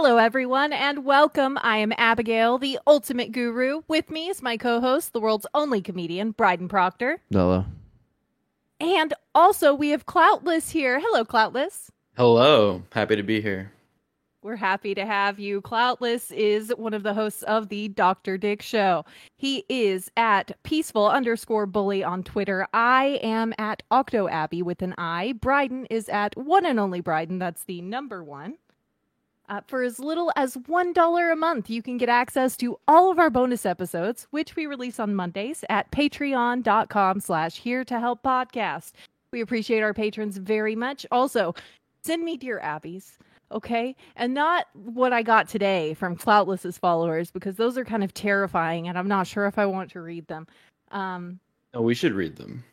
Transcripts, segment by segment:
Hello, everyone, and welcome. I am Abigail, the ultimate guru. With me is my co host, the world's only comedian, Bryden Proctor. Hello. And also, we have Cloutless here. Hello, Cloutless. Hello. Happy to be here. We're happy to have you. Cloutless is one of the hosts of the Dr. Dick Show. He is at peaceful underscore bully on Twitter. I am at Octo Abby with an I. Bryden is at one and only Bryden. That's the number one. Uh, for as little as $1 a month, you can get access to all of our bonus episodes, which we release on Mondays at patreon.com slash here to help podcast. We appreciate our patrons very much. Also, send me dear Abbies, okay? And not what I got today from Cloutless's followers, because those are kind of terrifying, and I'm not sure if I want to read them. Um, No, we should read them.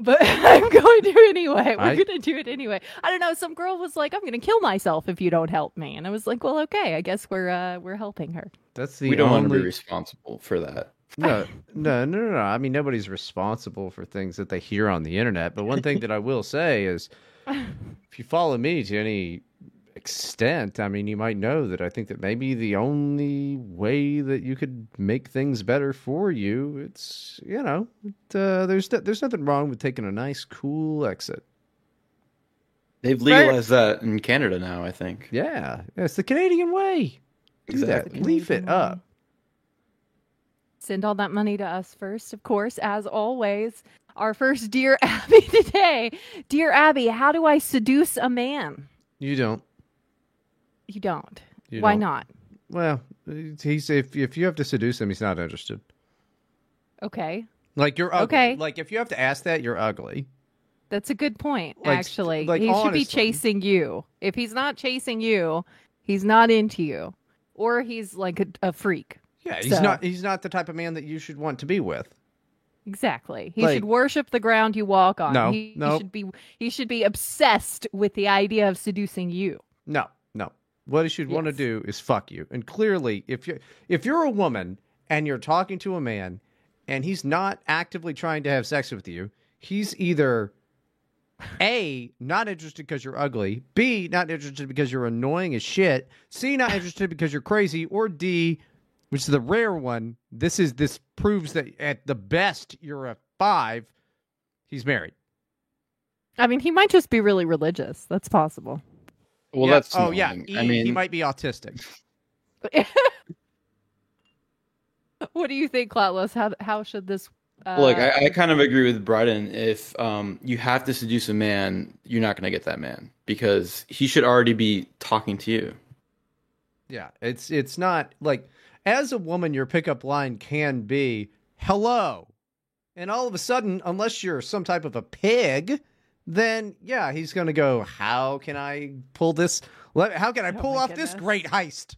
But I'm going to anyway. We're I- going to do it anyway. I don't know. Some girl was like, "I'm going to kill myself if you don't help me," and I was like, "Well, okay. I guess we're uh, we're helping her." That's the we don't want to be responsible for that. no, no, no, no, no. I mean, nobody's responsible for things that they hear on the internet. But one thing that I will say is, if you follow me to any extent, I mean, you might know that I think that maybe the only way that you could make things better for you, it's you know, it, uh, there's no- there's nothing wrong with taking a nice, cool exit. They've legalized that in Canada now, I think. Yeah, it's the Canadian way. Do Exactly. that. Leaf it up. Send all that money to us first, of course, as always. Our first Dear Abby today. Dear Abby, how do I seduce a man? You don't. You don't. You Why don't. not? Well, he's if if you have to seduce him, he's not interested. Okay. Like you're ugly. Okay. Like if you have to ask that, you're ugly. That's a good point, Like, actually. like, he should be chasing you. If he's not chasing you, he's not into you. Or he's like a, a freak. Yeah, he's So- not. He's not the type of man that you should want to be with. Exactly. He Like- should worship the ground you walk on. No, he, he no. should be he should be obsessed with the idea of seducing you. No. What he should want to do is fuck you. And clearly, if you if you're a woman and you're talking to a man and he's not actively trying to have sex with you, he's either A, not interested because you're ugly, B, not interested because you're annoying as shit, C, not interested because you're crazy, or D, which is the rare one, this is this proves that at the best you're a five, he's married. I mean, he might just be really religious. That's possible. Well, Yeah, that's oh yeah. annoying. E, I mean, he might be autistic. what do you think, Cloutless? How how should this uh, look, I, I kind of agree with Bryden. If um, you have to seduce a man, you're not going to get that man because he should already be talking to you. Yeah, it's it's not like as a woman, your pickup line can be hello, and all of a sudden, unless you're some type of a pig, then yeah, he's gonna go. How can I pull this? How can I Oh pull my off this great heist?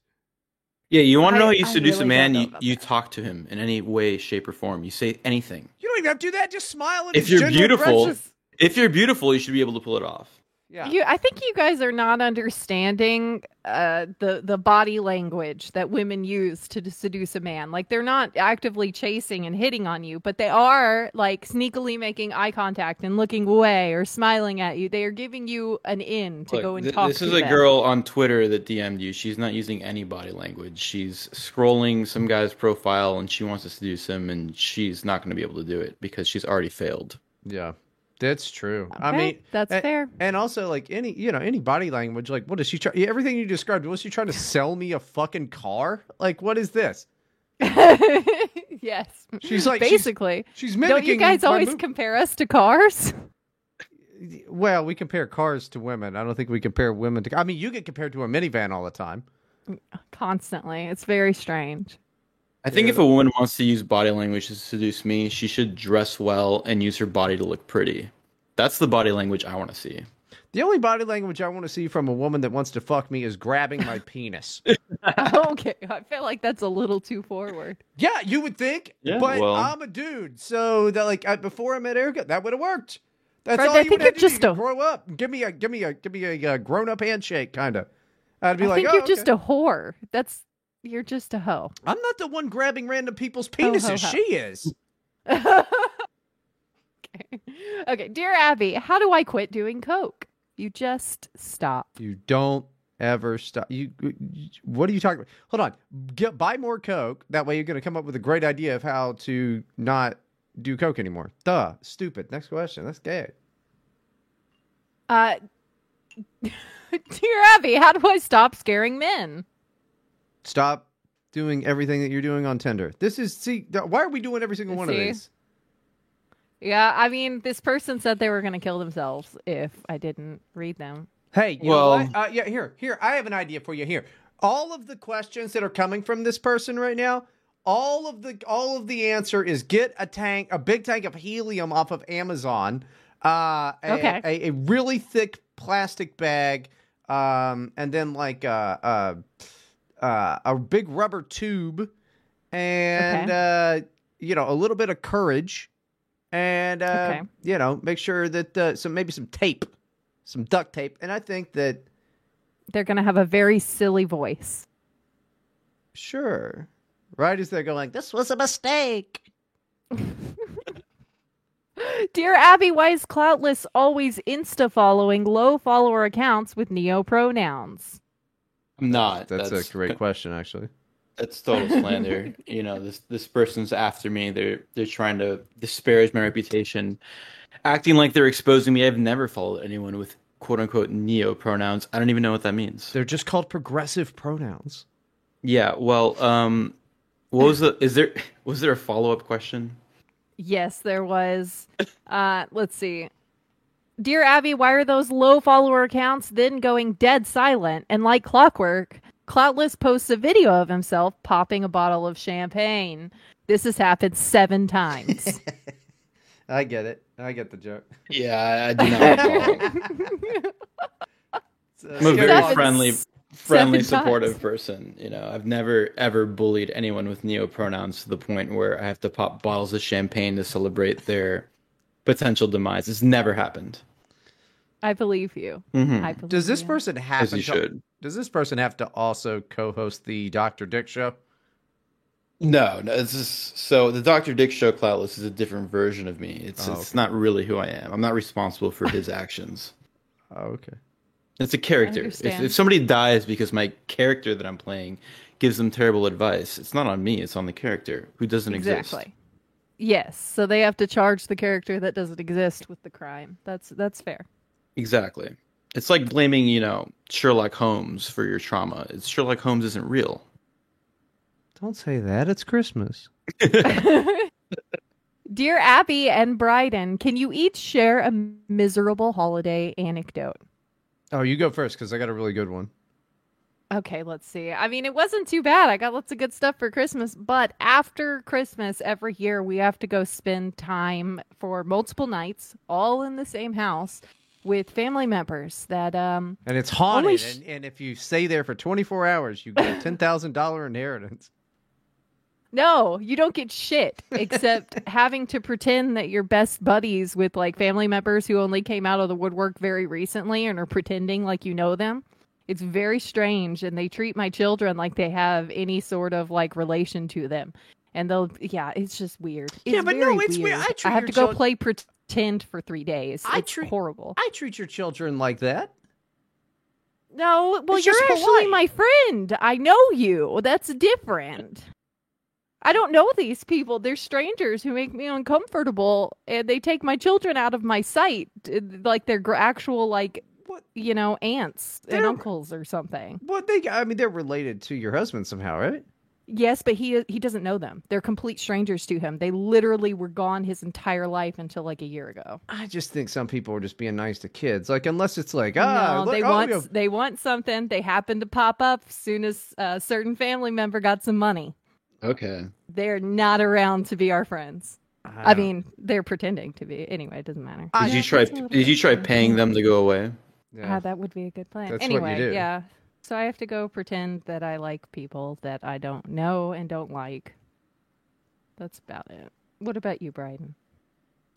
Yeah, you want to know how you I seduce really a man? You, you talk to him in any way, shape, or form. You say anything. You don't even have to do that. Just smile at If his you're beautiful- precious- If you're beautiful, you should be able to pull it off. Yeah. You, I think you guys are not understanding uh, the the body language that women use to seduce a man. Like they're not actively chasing and hitting on you, but they are like sneakily making eye contact and looking away or smiling at you. They are giving you an in to Look, go and th- talk. This to is a them. girl on Twitter that DM'd you. She's not using any body language. She's scrolling some guy's profile and she wants to seduce him, and she's not going to be able to do it because she's already failed. Yeah, that's true. I mean, that's a- fair. And also, like any, you know, any body language, like what is she trying? Everything you described, was she trying to sell me a fucking car? Like, what is this? yes, She's like, she's- basically. She's Don't you guys always compare us to cars? well, we compare cars to women. I don't think we compare women to. I mean, you get compared to a minivan all the time. Constantly. It's very strange. I think Yeah. if a woman wants to use body language to seduce me, she should dress well and use her body to look pretty. That's the body language I want to see. The only body language I want to see from a woman that wants to fuck me is grabbing my penis. okay, I feel like that's a little too forward. Yeah, you would think. Yeah, but well- I'm a dude, so that like I, before I met Erica, that would have worked. That's Fred, all I you think would have you're to do. just You a- grow up. Give me a give me a give me a, uh grown up handshake, kind of. I'd be I like, think oh, you're just a whore. That's you're just a hoe. I'm not the one grabbing random people's Ho, ho, penises. ho. She is. okay. Okay, dear Abby, how do I quit doing coke? You just stop. You don't ever stop. You, you- what are you talking about? Hold on. Get buy more Coke. That way, you're going to come up with a great idea of how to not do Coke anymore. Duh. Stupid. Next question. That's gay. Uh, dear Abby, how do I stop scaring men? Stop doing everything that you're doing on Tinder. This is see. Why are we doing every single one of these? Yeah, I mean, this person said they were going to kill themselves if I didn't read them. Hey, you Well- know what? Uh, yeah, here, here. I have an idea for you. Here, all of the questions that are coming from this person right now, all of the all of the answer is get a tank, a big tank of helium off of Amazon. Uh, a, Okay. a, a really thick plastic bag, um, and then like uh, uh, uh, a big rubber tube, and uh, you know a little bit of courage, and uh, Okay. you know make sure that uh, some maybe some tape, some duct tape, and I think that They're going to have a very silly voice. sure, right as they're going, this was a mistake. Dear Abby, why is Cloutless always insta following low follower accounts with neo pronouns? I'm not. That's, a great question, actually. That's total slander. you know, this this person's after me. They're they're trying to disparage my reputation, acting like they're exposing me. I've never followed anyone with quote unquote neo pronouns. I don't even know what that means. They're just called progressive pronouns. Yeah. Well, um, what was the? Is there was there a follow up question? Yes, there was. Uh, let's see. Dear Abby, why are those low follower accounts then going dead silent? And like clockwork, Cloutless posts a video of himself popping a bottle of champagne. This has happened seven times. I get it. I get the joke. Yeah, I, I do not follow. I'm a very Seven- friendly, friendly, supportive times. person. You know, I've never ever bullied anyone with neo pronouns to the point where I have to pop bottles of champagne to celebrate their potential demise. It's never happened. I believe you. Mhm. I believe Does this you. person As you to, should. Does this person have to also co-host the Dr. Dick show? No, no. It's just, so the Doctor Dick Show Cloutless is a different version of me. It's Oh, it's okay. not really who I am. I'm not responsible for his actions. Oh, okay. It's a character. If, if somebody dies because my character that I'm playing gives them terrible advice, it's not on me. It's on the character who doesn't exist. Exactly. Yes, so they have to charge the character that doesn't exist with the crime. That's that's fair. Exactly. It's like blaming, you know, Sherlock Holmes for your trauma. It's Sherlock Holmes isn't real. Don't say that. It's Christmas. Dear Abby and Bryden, can you each share a miserable holiday anecdote? Oh, you go first because I got a really good one. Okay, let's see. I mean, it wasn't too bad. I got lots of good stuff for Christmas, but after Christmas, every year we have to go spend time for multiple nights, all in the same house, with family members that um And it's haunted. Sh- and, and if you stay there for 24 hours, you get a $10,000 inheritance. No, you don't get shit except having to pretend that you're best buddies with like family members who only came out of the woodwork very recently and are pretending like you know them. It's very strange and they treat my children like they have any sort of like relation to them. And they'll yeah, it's just weird. It's Yeah, but no, it's weird. I treat I have to go chil- play pretend for 3 days. I it's treat- horrible. I treat your children like that. No, well, It's you're actually polite. my friend. I know you. That's different. I don't know these people. They're strangers who make me uncomfortable, and they take my children out of my sight, uh, like they're actual, like What? you know, aunts and They're- uncles or something. What they? I mean, they're related to your husband somehow, right? Yes, but he he doesn't know them. They're complete strangers to him. They literally were gone his entire life until like a year ago. I just think some people are just being nice to kids. Like, unless it's like, ah, no, look, they oh, want you know, they want something. They happen to pop up as soon as a certain family member got some money. Okay. they're not around to be our friends. I, don't- mean, they're pretending to be. Anyway, it doesn't matter. I- Did you try? That's a little Did you try paying them to go away? Yeah. Ah, that would be a good plan. That's what you anyway, do. yeah. So I have to go pretend that I like people that I don't know and don't like. That's about it. What about you, Bryden?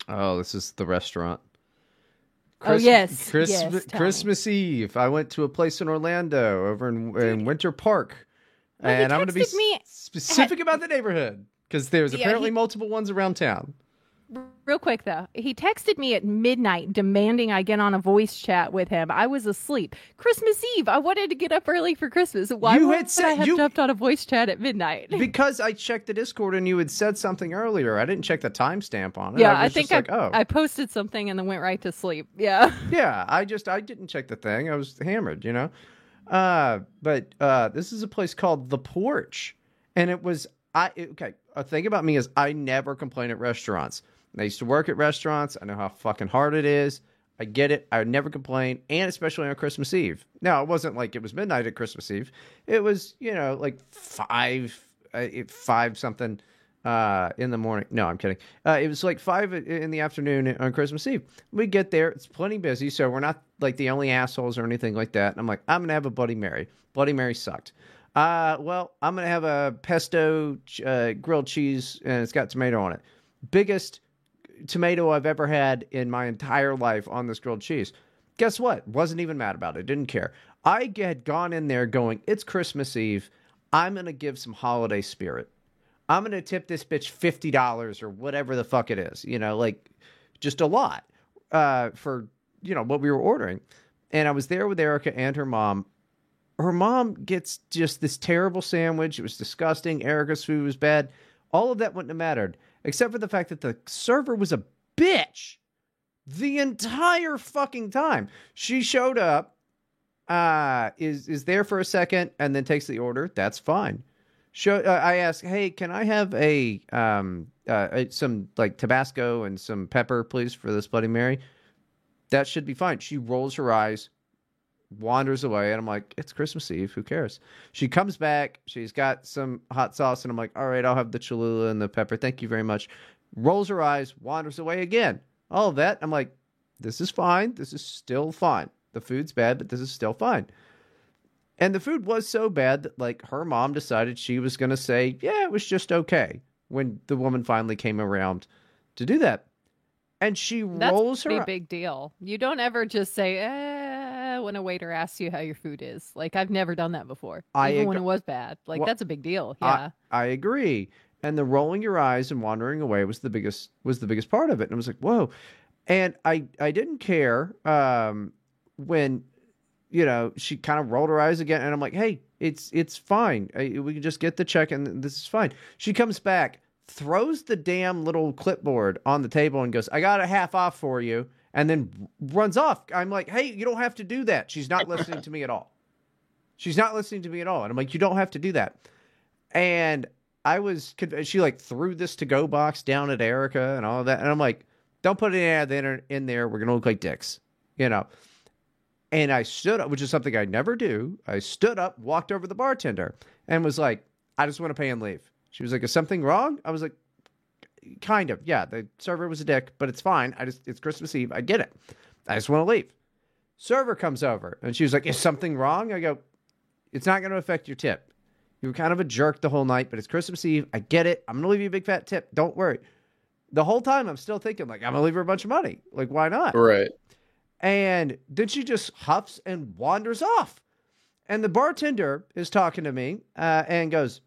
Oh, this is the restaurant. Oh, yes, Christ- yes, tell me. Christmas Eve. I went to a place in Orlando over in, in Winter Park, Well, and I'm going to be me- specific about the neighborhood because there's Yeah, apparently he- multiple ones around town. Real quick though, he texted me at midnight demanding I get on a voice chat with him. I was asleep. Christmas Eve, I wanted to get up early for Christmas. Why You would had I said- have you- jumped on a voice chat at midnight? Because I checked the Discord and you had said something earlier. I didn't check the timestamp on it. yeah, I, I, think just I, like, oh. I posted something and then went right to sleep. Yeah. Yeah, I just I didn't check the thing. I was hammered, you know. Uh, but uh, this is a place called the Porch, and it was I okay. A thing about me is I never complain at restaurants. I used to work at restaurants. I know how fucking hard it is. I get it. I would never complain, and especially on Christmas Eve. Now it wasn't like it was midnight at Christmas Eve. It was you know like five, uh, five something uh, in the morning. No, I'm kidding. Uh, it was like five in the afternoon on Christmas Eve. We get there, it's plenty busy, so we're not like the only assholes or anything like that. And I'm like, I'm gonna have a Bloody Mary. Bloody Mary sucked. Uh, well, I'm gonna have a pesto uh, grilled cheese, and it's got tomato on it. Biggest tomato I've ever had in my entire life on this grilled cheese. Guess what? Wasn't even mad about it. Didn't care. I had gone in there going, it's Christmas Eve. I'm gonna give some holiday spirit. I'm gonna tip this bitch fifty dollars or whatever the fuck it is. You know, like just a lot uh, for you know what we were ordering. And I was there with Erica and her mom. Her mom gets just this terrible sandwich. It was disgusting. Erica's food was bad. All of that wouldn't have mattered, except for the fact that the server was a bitch the entire fucking time. She showed up, uh, is is there for a second, and then takes the order. That's fine. Show. Uh, I ask, hey, can I have a um uh some like Tabasco and some pepper, please, for this Bloody Mary? That should be fine. She rolls her eyes, wanders away, and I'm like, it's Christmas Eve. Who cares? She comes back. She's got some hot sauce, and I'm like, all right, I'll have the Cholula and the pepper. Thank you very much. Rolls her eyes, wanders away again. All of that. I'm like, this is fine. This is still fine. The food's bad, but this is still fine. And the food was so bad that like her mom decided she was going to say, yeah, it was just okay when the woman finally came around to do that. And she That's rolls a her pretty big deal. You don't ever just say, eh, when a waiter asks you how your food is. Like, I've never done that before. I even when it was bad. Like, Well, that's a big deal. I- Yeah. I, agree. And the rolling your eyes and wandering away was the biggest was the biggest part of it. And I was like, whoa. And I I didn't care um, when you know she kind of rolled her eyes again, and I'm like, hey, it's it's fine. I, we can just get the check, and this is fine. She comes back, throws the damn little clipboard on the table, and goes, I got a half off for you, and then runs off. I'm like, hey, you don't have to do that. She's not listening to me at all. She's not listening to me at all. And I'm like, you don't have to do that. And I was, she like threw this to go box down at Erica and all that. And I'm like, don't put any of that in there. We're going to look like dicks, you know? And I stood up, which is something I never do. I stood up, walked over the bartender and was like, I just want to pay and leave. She was like, is something wrong? I was like, kind of. Yeah. The server was a dick, but it's fine. I just, it's Christmas Eve. I get it. I just want to leave. Server comes over and she was like, is something wrong? I go, it's not going to affect your tip. You were kind of a jerk the whole night, but it's Christmas Eve. I get it. I'm gonna leave you a big fat tip. Don't worry. The whole time I'm still thinking like I'm gonna leave her a bunch of money. Like why not? Right. And then she just huffs and wanders off. And the bartender is talking to me uh, and goes,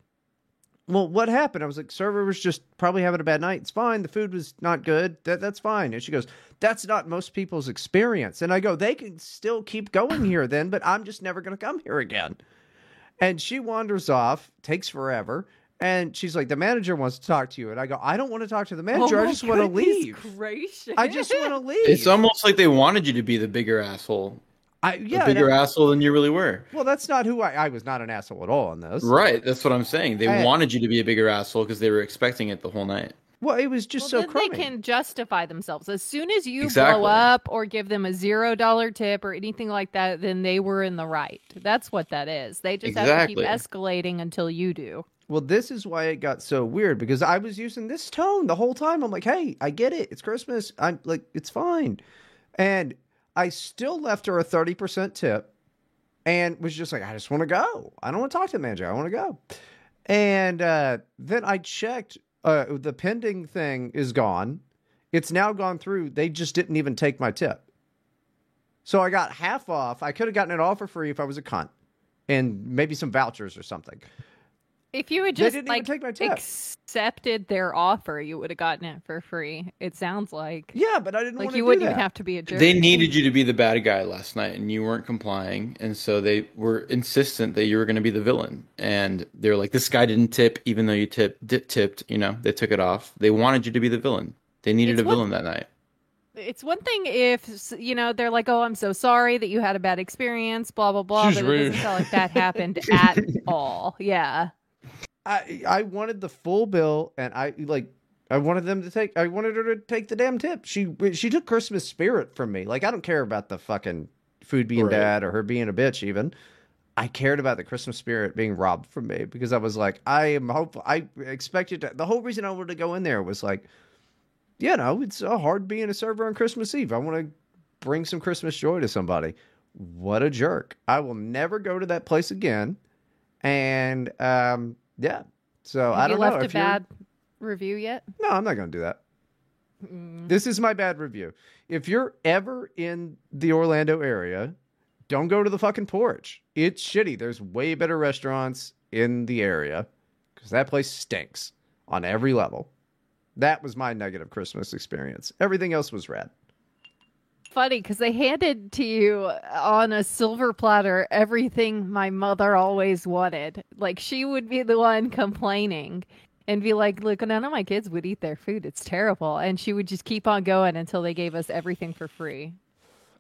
"Well, what happened?" I was like, "Server was just probably having a bad night. It's fine. The food was not good. That, that's fine." And she goes, "That's not most people's experience." And I go, "They can still keep going here then, but I'm just never gonna come here again." And she wanders off, takes forever. And she's like, the manager wants to talk to you. And I go, I don't want to talk to the manager. Oh I just want to leave. Gracious. I just want to leave. It's almost like they wanted you to be the bigger asshole. I, The yeah. bigger I- asshole than you really were. well, that's not who I, I was not an asshole at all on this. Right. That's what I'm saying. They I- wanted you to be a bigger asshole because they were expecting it the whole night. Well, it was just well, so then crummy. they can justify themselves. As soon as you Exactly. blow up or give them a zero dollar tip or anything like that, then they were in the right. That's what that is. They just have to keep escalating until you do. Well, this is why it got so weird because I was using this tone the whole time. I'm like, hey, I get it. It's Christmas. I'm like, it's fine. And I still left her a 30% tip and was just like, I just want to go. I don't want to talk to the manager. I want to go. And uh, then I checked. Uh, the pending thing is gone. It's now gone through. They just didn't even take my tip. So I got half off. I could have gotten it all for free if I was a cunt and maybe some vouchers or something. If you had just like take my accepted their offer, you would have gotten it for free. It sounds like yeah, but I didn't like you do wouldn't that. even have to be a jerk. They needed you to be the bad guy last night, and you weren't complying, and so they were insistent that you were going to be the villain. And they're like, "This guy didn't tip, even though you tipped. Di- tipped, you know, they took it off. They wanted you to be the villain. They needed It's a what- villain that night. It's one thing if you know they're like, "Oh, I'm so sorry that you had a bad experience," blah blah blah. She's but it rude. doesn't sound like that happened at all. Yeah. I I wanted the full bill, and I like I wanted them to take. I wanted her to take the damn tip. She she took Christmas spirit from me. Like I don't care about the fucking food being Right. bad or her being a bitch. Even I cared about the Christmas spirit being robbed from me because I was like, I am hopeful. I expected to, the whole reason I wanted to go in there was like, you know, it's uh, hard being a server on Christmas Eve. I want to bring some Christmas joy to somebody. What a jerk! I will never go to that place again. And um, yeah, so I Have don't you know left a you're- bad review yet? No, I'm not going to do that. Mm. This is my bad review. If you're ever in the Orlando area, don't go to the fucking porch. It's shitty. There's way better restaurants in the area because that place stinks on every level. That was my negative Christmas experience. Everything else was rad. Funny because they handed to you on a silver platter everything my mother always wanted. Like she would be the one complaining and be like, "Look, none of my kids would eat their food. It's terrible." And she would just keep on going until they gave us everything for free.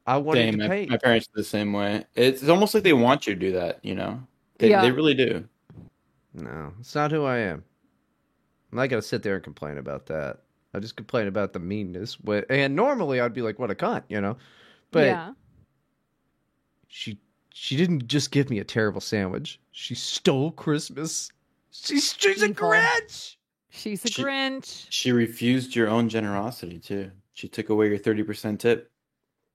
I wanted Dang, to my, pay. my parents are the same way. It's, it's almost like they want you to do that. You know, they Yeah. they really do. No, it's not who I am. I'm not gonna sit there and complain about that. I just complain about the meanness. But and normally I'd be like, "What a cunt," you know. But yeah, she she didn't just give me a terrible sandwich. She stole Christmas. She's she's a Grinch. she's a She- Grinch. She refused your own generosity too. She took away your thirty percent tip.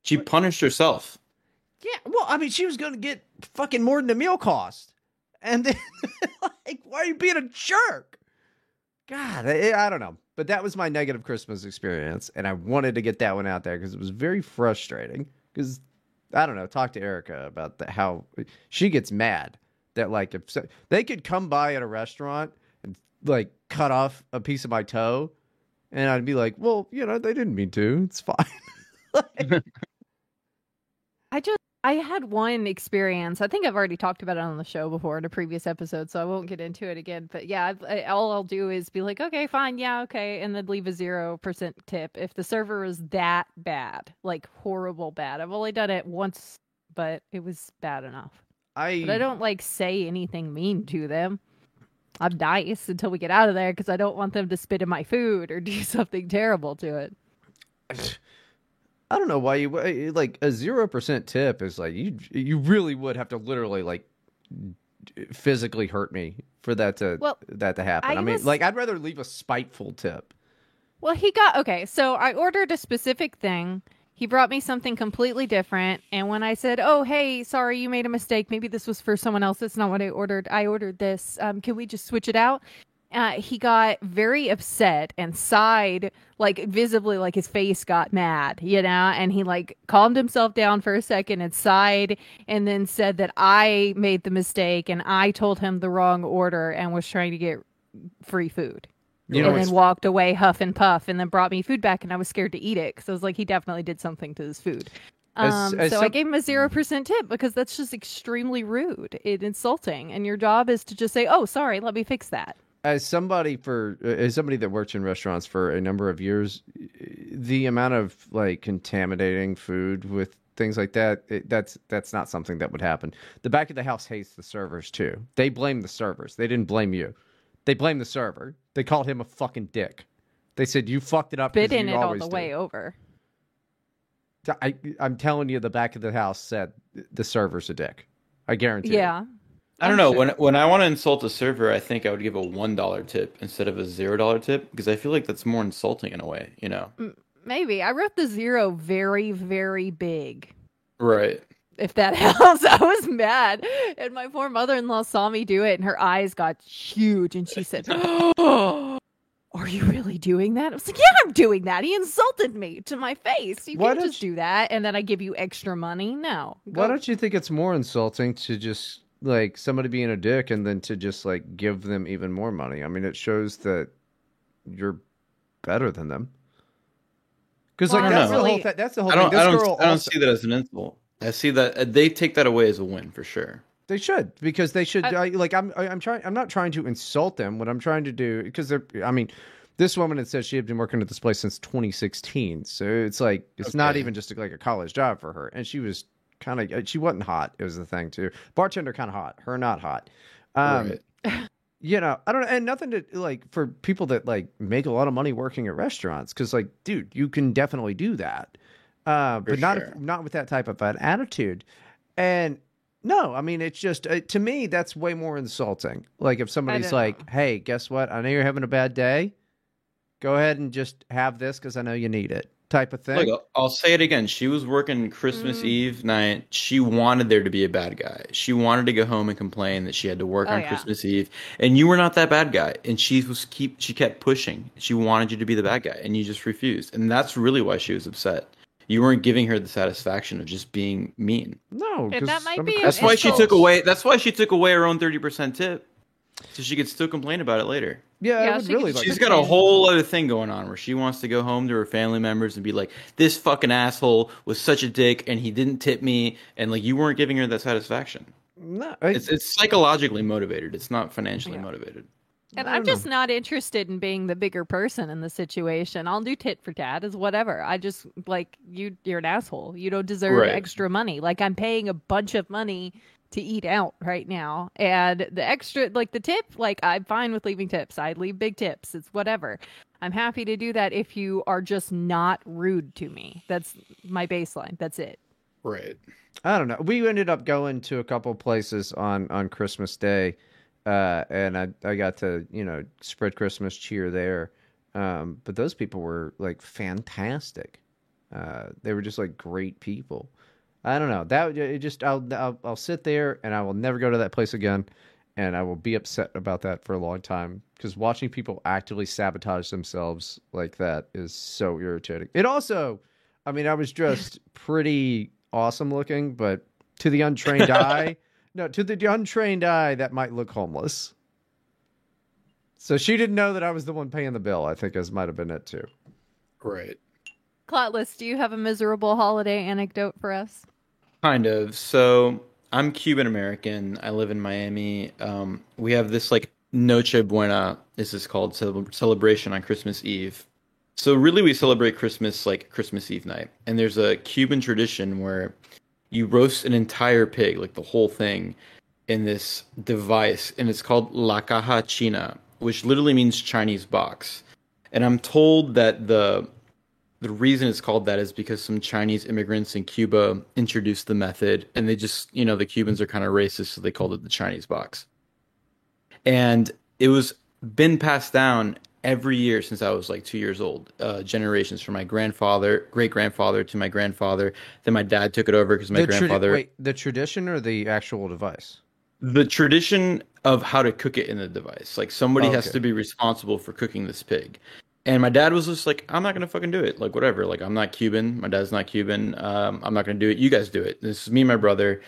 She punished herself. Yeah, well, I mean, she was gonna get fucking more than the meal cost, and then like, why are you being a jerk? God, I, I don't know, but that was my negative Christmas experience, and I wanted to get that one out there because it was very frustrating. Because I don't know, talk to Erica about the, how she gets mad that like if so, they could come by at a restaurant and like cut off a piece of my toe, and I'd be like, well, you know, they didn't mean to. It's fine. Like, I had one experience. I think I've already talked about it on the show before in a previous episode, so I won't get into it again. But yeah, I've, I, all I'll do is be like, okay, fine, yeah, okay, and then leave a zero percent tip if the server is that bad, like horrible bad. I've only done it once, but it was bad enough. I But I don't like say anything mean to them. I'm nice until we get out of there because I don't want them to spit in my food or do something terrible to it. I don't know why you like a zero percent tip is like you you really would have to literally like physically hurt me for that to Well, that to happen. I I, mean, was- like I'd rather leave a spiteful tip. Well, he got okay. So I ordered a specific thing. He brought me something completely different. And when I said, "Oh, hey, sorry, you made a mistake. Maybe this was for someone else. It's not what I ordered. I ordered this. Um, can we just switch it out?" Uh, he got very upset and sighed, like visibly, like his face got mad, you know. And he like calmed himself down for a second and sighed, and then said that I made the mistake and I told him the wrong order and was trying to get free food You know, and then walked away huff and puff and then brought me food back and I was scared to eat it because I was like he definitely did something to his food. Um, as so I gave him a zero percent tip because that's just extremely rude and insulting. And your job is to just say, "Oh, sorry, let me fix that." As somebody for as somebody that worked in restaurants for a number of years, the amount of like contaminating food with things like that it, that's that's not something that would happen. The back of the house hates the servers too. They blame the servers. They didn't blame you. They blame the server. They called him a fucking dick. They said you fucked it up. Bit in it all the do." way over. I, I'm telling you, the back of the house said the server's a dick. I guarantee. you. Yeah. I don't know. When when I want to insult a server, I think I would give a one dollar tip instead of a zero dollar tip because I feel like that's more insulting in a way. You know? Maybe I wrote the zero very, very big. Right. If that helps, I was mad, and my poor mother-in-law saw me do it, and her eyes got huge, and she said, "Oh, "Are you really doing that?" I was like, "Yeah, I'm doing that. He insulted me to my face. You Why can't don't just do that, and then I give you extra money. No, Why don't you think it's more insulting to just like somebody being a dick and then to just like give them even more money. I mean, it shows that you're better than them. Because Well, like I don't that's the whole th- that's the whole I don't. thing. This I don't. girl I don't also- see that as an insult. I see that uh, they take that away as a win for sure. They should because they should. I- I, like I'm. I- I'm trying. I'm not trying to insult them. What I'm trying to do because they're. I mean, this woman had said she had been working at this place since 2016. So it's like it's not even just like a college job for her. And she was kind of. She wasn't hot. It was the thing too. Bartender kind of hot. Her not hot. Um, Right. you know, I don't know, and nothing to like for people that like make a lot of money working at restaurants because, like, dude, you can definitely do that, uh, but not if, not with that type of an attitude. And no, I mean, it's just uh, to me that's way more insulting. Like if somebody's like, know. "Hey, guess what? I know you're having a bad day. Go ahead and just have this because I know you need it," type of thing. Look, I'll- I'll say it again. She was working Christmas Mm. Eve night. She wanted there to be a bad guy. She wanted to go home and complain that she had to work Oh, on yeah. Christmas Eve, and you were not that bad guy. And she was keep. She kept pushing. She wanted you to be the bad guy, and you just refused. And that's really why she was upset. You weren't giving her the satisfaction of just being mean. no, that might I'm be That's why she took away. That's why she took away her own thirty percent tip, so she could still complain about it later. Yeah, Yeah, I would she could- really like. She's to- got a whole other thing going on where she wants to go home to her family members and be like, "This fucking asshole was such a dick, and he didn't tip me, and like you weren't giving her that satisfaction." No, I- It's it's psychologically motivated. It's not financially Yeah. motivated. And I I'm don't just not interested in being the bigger person in the situation. I'll do tit for tat as whatever. I just like you. You're an asshole. You don't deserve Right. extra money. Like I'm paying a bunch of money to eat out right now, and the extra, like the tip, like I'm fine with leaving tips. I leave big tips. It's whatever. I'm happy to do that if you are just not rude to me. That's my baseline. That's it. Right. I don't know. We ended up going to a couple places on on Christmas Day, uh, and I I got to you know spread Christmas cheer there. Um, but those people were like fantastic. Uh, they were just like great people. I don't know that it just I'll, I'll I'll sit there and I will never go to that place again, and I will be upset about that for a long time because watching people actively sabotage themselves like that is so irritating. It also, I mean, I was dressed pretty awesome looking, but to the untrained eye, no, to the untrained eye, that might look homeless. So she didn't know that I was the one paying the bill. I think as might have been it too. Right. Cloutless, do you have a miserable holiday anecdote for us? Kind of. So I'm Cuban American. I live in Miami. Um, we have this like Noche Buena. This is called celebration on Christmas Eve. So really, we celebrate Christmas like Christmas Eve night, and there's a Cuban tradition where you roast an entire pig, like the whole thing, in this device, and it's called La Caja China, which literally means Chinese box. And I'm told that the the reason it's called that is because some Chinese immigrants in Cuba introduced the method, and they just, you know, the Cubans are kind of racist, so they called it the Chinese box. And it was been passed down every year since I was like two years old, uh, generations from my grandfather, great grandfather to my grandfather. Then my dad took it over because my the tradi- grandfather. wait, the tradition or the actual device? the tradition of how to cook it in the device. Like somebody has Okay. to be responsible for cooking this pig. And my dad was just like, I'm not gonna fucking do it. Like whatever. Like I'm not Cuban. My dad's not Cuban. Um, I'm not gonna do it. You guys do it. This is me and my brother.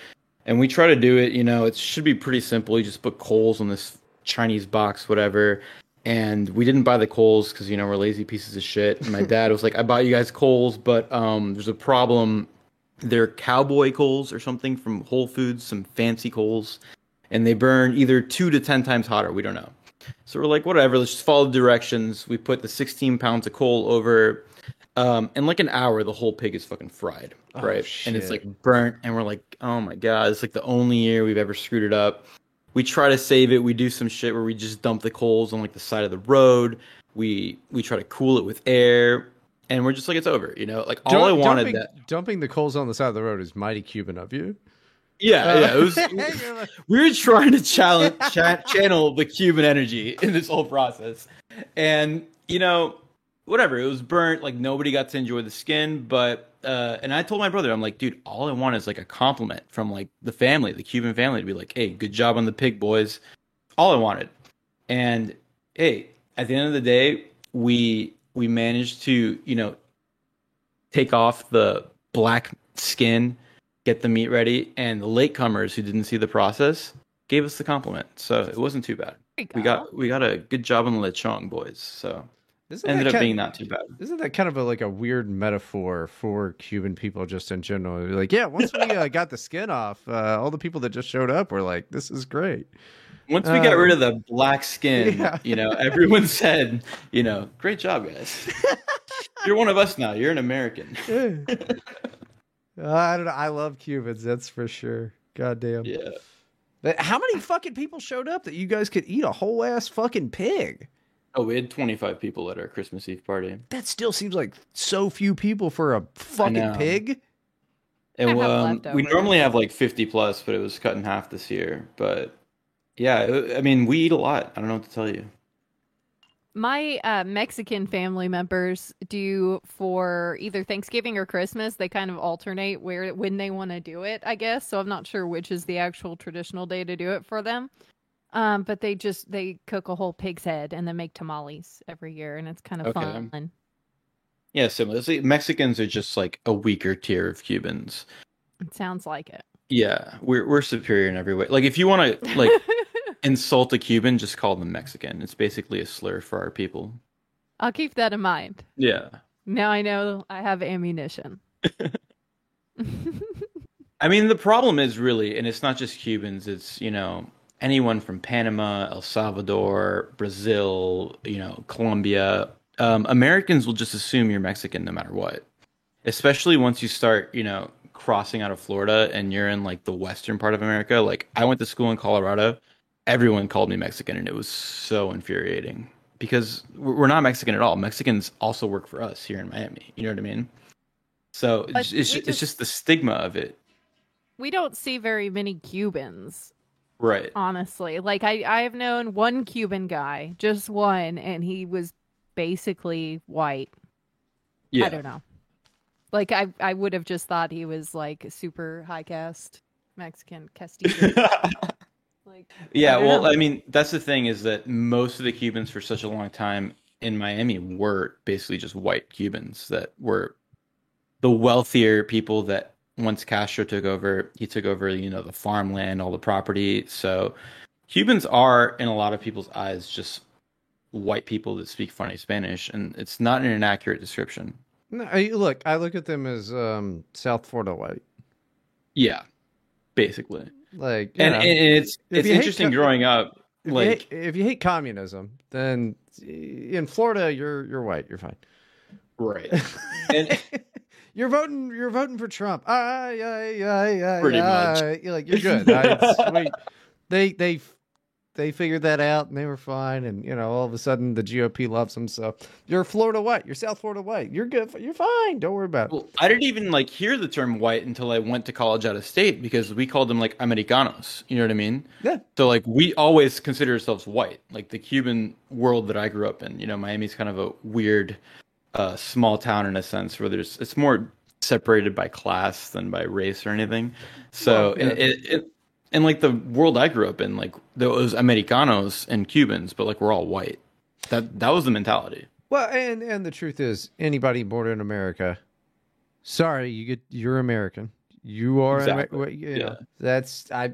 And we try to do it, you know, it should be pretty simple. You just put coals on this Chinese box, whatever. And we didn't buy the coals because you know we're lazy pieces of shit. And my dad was like, I bought you guys coals, but um there's a problem. They're cowboy coals or something from Whole Foods, some fancy coals and they burn either two to ten times hotter. We don't know. So we're like, whatever. Let's just follow the directions. We put the 16 pounds of coal over. Um, in like an hour, the whole pig is fucking fried, Oh, right? And it's like burnt, and we're like, oh my god, it's like the only year we've ever screwed it up. We try to save it. We do some shit where we just dump the coals on like the side of the road. We we try to cool it with air, and we're just like, it's over, you know. Like all I wanted dumping, that. dumping the coals on the side of the road is mighty Cuban of you. Yeah, Uh, yeah. It was, like- we were trying to challenge, cha- channel the Cuban energy in this whole process, and you know, whatever. It was burnt. Like nobody got to enjoy the skin, but uh, and I told my brother, I'm like, dude, all I want is like a compliment from like the family, the Cuban family, to be like, hey, good job on the pig, boys. All I wanted, and hey, at the end of the day, we we managed to you know take off the black skin get the meat ready, and the latecomers who didn't see the process, gave us the compliment, so it wasn't too bad. You We got we got a good job on the lechón boys, so Isn't ended up being not too bad. Isn't that kind of a, like a weird metaphor for Cuban people just in general? Like, yeah, once we uh, got the skin off, uh, all the people that just showed up were like, "This is great." Once we got Uh, rid of the black skin, yeah. you know, everyone said, you know, great job, guys. You're one of us now. You're an American. Uh, I don't know. I love Cubans, that's for sure. God damn. Yeah. But how many fucking people showed up that you guys could eat a whole ass fucking pig? Oh, we had 25 people at our Christmas Eve party. That still seems like so few people for a fucking pig. And I um, we normally have like 50 plus, but it was cut in half this year. But yeah, I mean, we eat a lot. I don't know what to tell you. My uh, Mexican family members do for either Thanksgiving or Christmas. They kind of alternate where when they want to do it, I guess. So I'm not sure which is the actual traditional day to do it for them. Um, but they just they cook a whole pig's head and then make tamales every year, and it's kind of Okay. fun. Yeah, similar. See, Mexicans are just like a weaker tier of Cubans. It sounds like it. Yeah, we're we're superior in every way. Like if you want to like insult a Cuban, just call them Mexican. It's basically a slur for our people. I'll keep that in mind. Yeah. Now I know I have ammunition. I mean, the problem is really, and it's not just Cubans. It's you know anyone from Panama, El Salvador, Brazil, you know, Colombia. Um, Americans will just assume you're Mexican no matter what. Especially once you start, you know, crossing out of Florida and you're in like the western part of America. Like I went to school in Colorado. Everyone called me Mexican, and it was so infuriating because we're not Mexican at all. Mexicans also work for us here in Miami. You know what I mean? So But it's, it's, we it's just- just the stigma of it. we don't see very many Cubans Right. honestly. Like I I've known one Cuban guy, just one, and he was basically white. Yeah. I don't know. Like I I would have just thought he was like super high caste Mexican Castillo. like yeah. I Well, know. I mean, that's the thing is that most of the Cubans for such a long time in Miami were basically just white Cubans that were the wealthier people that once Castro took over, he took over, you know, the farmland, all the property. So Cubans are, in a lot of people's eyes, just white people that speak funny Spanish, and it's not an inaccurate description. No, I, look, I look at them as um, South Florida white. Yeah, basically. Like, you And, know, and it's it's interesting co- growing up. if, Like, you hate, if you hate communism, then in Florida you're you're white. You're fine. right. And you're voting. You're voting for Trump. Aye, aye, aye, aye, Pretty much. aye. You're like you're good. Aye, it's sweet. They they they figured that out and they were fine. And you know, all of a sudden the GOP loves them. So you're Florida white. You're South Florida white. You're good. You're fine. Don't worry about it. Well, I didn't even like hear the term white until I went to college out of state because we called them like Americanos. You know what I mean? Yeah. So like we always consider ourselves white. Like the Cuban world that I grew up in. You know, Miami's kind of a weird, uh, small town in a sense where there's it's more separated by class than by race or anything. So Well, yeah. and it, it and like the world I grew up in, like there was Americanos and Cubans, but like we're all white. That that was the mentality. Well, and and the truth is, anybody born in America, sorry, you get you're American. You are Amer- Exactly. you know, Yeah. that's I.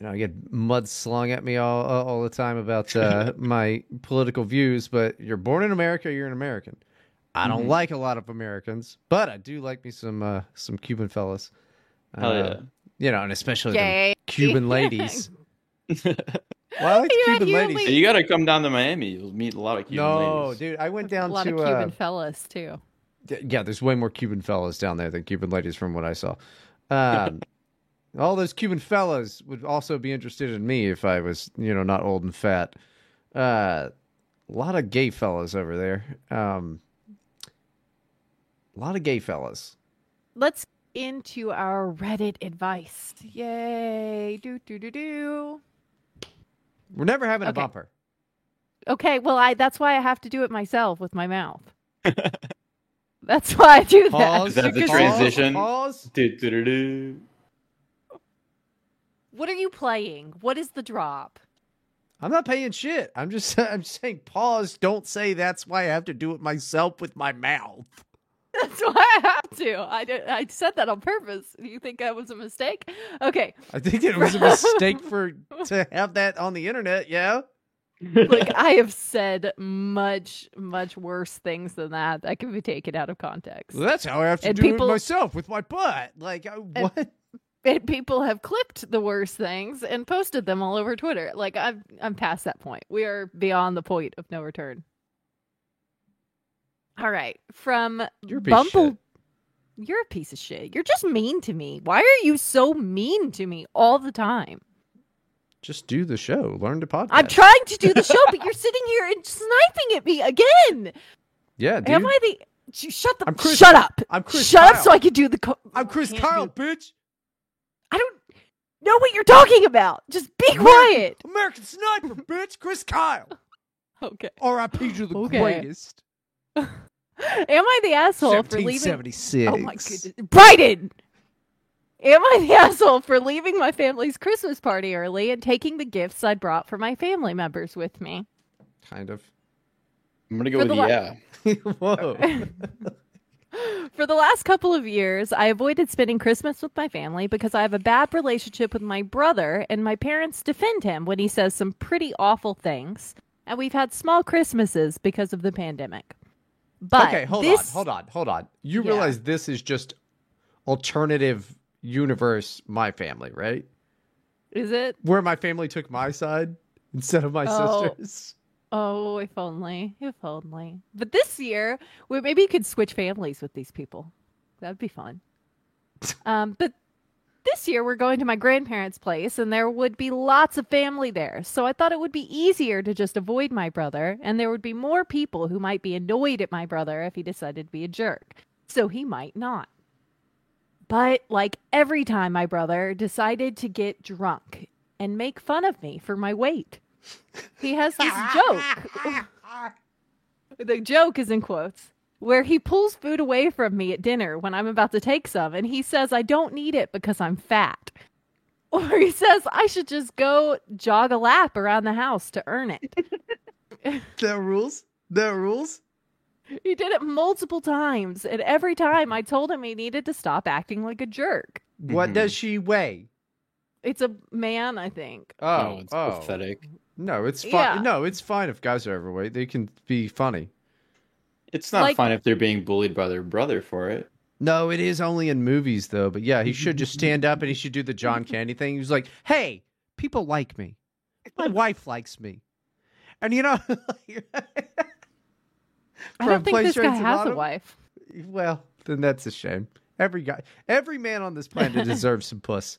You know, I get mud slung at me all all the time about uh, my political views, but you're born in America, you're an American. I don't Mhm. like a lot of Americans, but I do like me some uh, some Cuban fellas. Hell Uh, yeah. You know, and especially the Cuban ladies. Well, I like the You Cuban ladies. only- you got to come down to Miami. You'll meet a lot of Cuban no, ladies. dude, I went down a lot to of Cuban uh, fellas too. D- Yeah, there's way more Cuban fellas down there than Cuban ladies from what I saw. Um, all those Cuban fellas would also be interested in me if I was, you know, not old and fat. Uh, a lot of gay fellas over there. Um, a lot of gay fellas. Let's into our Reddit advice. Yay! Do do do do. We're never having a bumper. Okay, well, I that's why I have to do it myself with my mouth. that's why I do that. Pause. Is that the transition? Pause. Do-do-do-do. What are you playing? What is the drop? I'm not paying shit. I'm just I'm just saying pause. Don't say that's why I have to do it myself with my mouth. That's why I have to. I did, I said that on purpose. Do you think that was a mistake? Okay. I think it was a mistake for to have that on the internet. Yeah. Like I have said much, much worse things than that that can be taken out of context. Well, that's how I have to And do people- it myself with my butt. Like I, what? And people have clipped the worst things and posted them all over Twitter. Like I'm I'm past that point. We are beyond the point of no return. All right. From You're a piece of Bumble. You're a piece of shit. You're just mean to me. Why are you so mean to me all the time? Just do the show. Learn to podcast. I'm trying to do the show, but you're sitting here and sniping at me again. Yeah, dude. Am I the shut the I'm Chris- shut up. I'm Chris Shut Kyle. up, so I can do the. Co- I'm Chris Kyle, do- bitch. I don't know what you're talking about. Just be American- quiet. American Sniper, bitch. Chris Kyle. Okay. R.I.P. to the Okay. greatest. Am I the asshole for leaving? 1776. Oh my goodness, Biden. Am I the asshole for leaving my family's Christmas party early and taking the gifts I brought for my family members with me? Kind of. I'm gonna go For with the la- yeah. Whoa. For the last couple of years, I avoided spending Christmas with my family because I have a bad relationship with my brother, and my parents defend him when he says some pretty awful things. And we've had small Christmases because of the pandemic. But okay, hold this, on, hold on, hold on. You Yeah. realize this is just alternative universe, my family, right? Is it? Where my family took my side instead of my Oh. sisters. Oh, if only, if only. But this year, we maybe you could switch families with these people. That'd be fun. um, but this year we're going to my grandparents' place, and there would be lots of family there. So I thought it would be easier to just avoid my brother, and there would be more people who might be annoyed at my brother if he decided to be a jerk. So he might not. But like every time my brother decided to get drunk and make fun of me for my weight. He has this joke. the joke is in quotes where he pulls food away from me at dinner when I'm about to take some and he says I don't need it because I'm fat. Or he says I should just go jog a lap around the house to earn it. That rules. That rules. he did it multiple times and every time I told him he needed to stop acting like a jerk. What Mhm. does she weigh? It's a man, I think. Oh, Oh, it's oh. pathetic. No, it's fine. Yeah. No, it's fine if guys are overweight. They can be funny. It's not Like- fine if they're being bullied by their brother for it. No, it is only in movies though. But yeah, he should just stand up and he should do the John Candy thing. He's like, "Hey, people like me. My wife likes me." And you know, I From don't think this guy Trains, and has a wife. well, then that's a shame. Every guy, every man on this planet deserves some puss.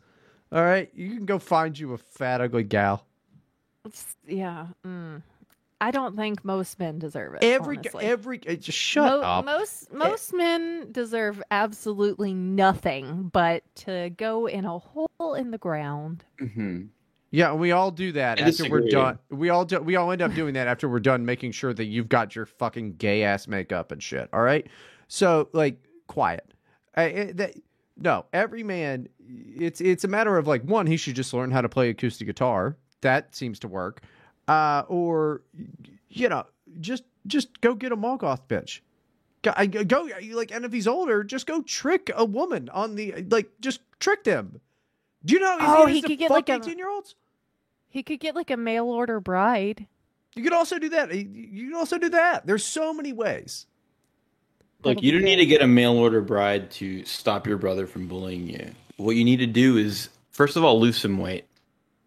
All right, you can go find you a fat, ugly gal. It's- yeah. Mm. I don't think most men deserve it. Every, honestly. every, eh, just shut Mo- up. Most most men deserve absolutely nothing but to go in a hole in the ground. hmm Yeah, we all do that I after we're done. We all do, we all end up doing that after we're done making sure that you've got your fucking gay ass makeup and shit. All right, so like quiet. I, I- that, no, every man. It's it's a matter of like one, he should just learn how to play acoustic guitar. That seems to work. Uh, or you know, just just go get a Mogoth bitch. Go, go like, and if he's older, just go trick a woman on the like, just trick them. Do you know? how Oh, he could get, fuck like, a- eighteen year olds. He could get like a mail order bride. You could also do that. You could also do that. There's so many ways. Look, you don't need to get a mail order bride to stop your brother from bullying you. What you need to do is, first of all, lose some weight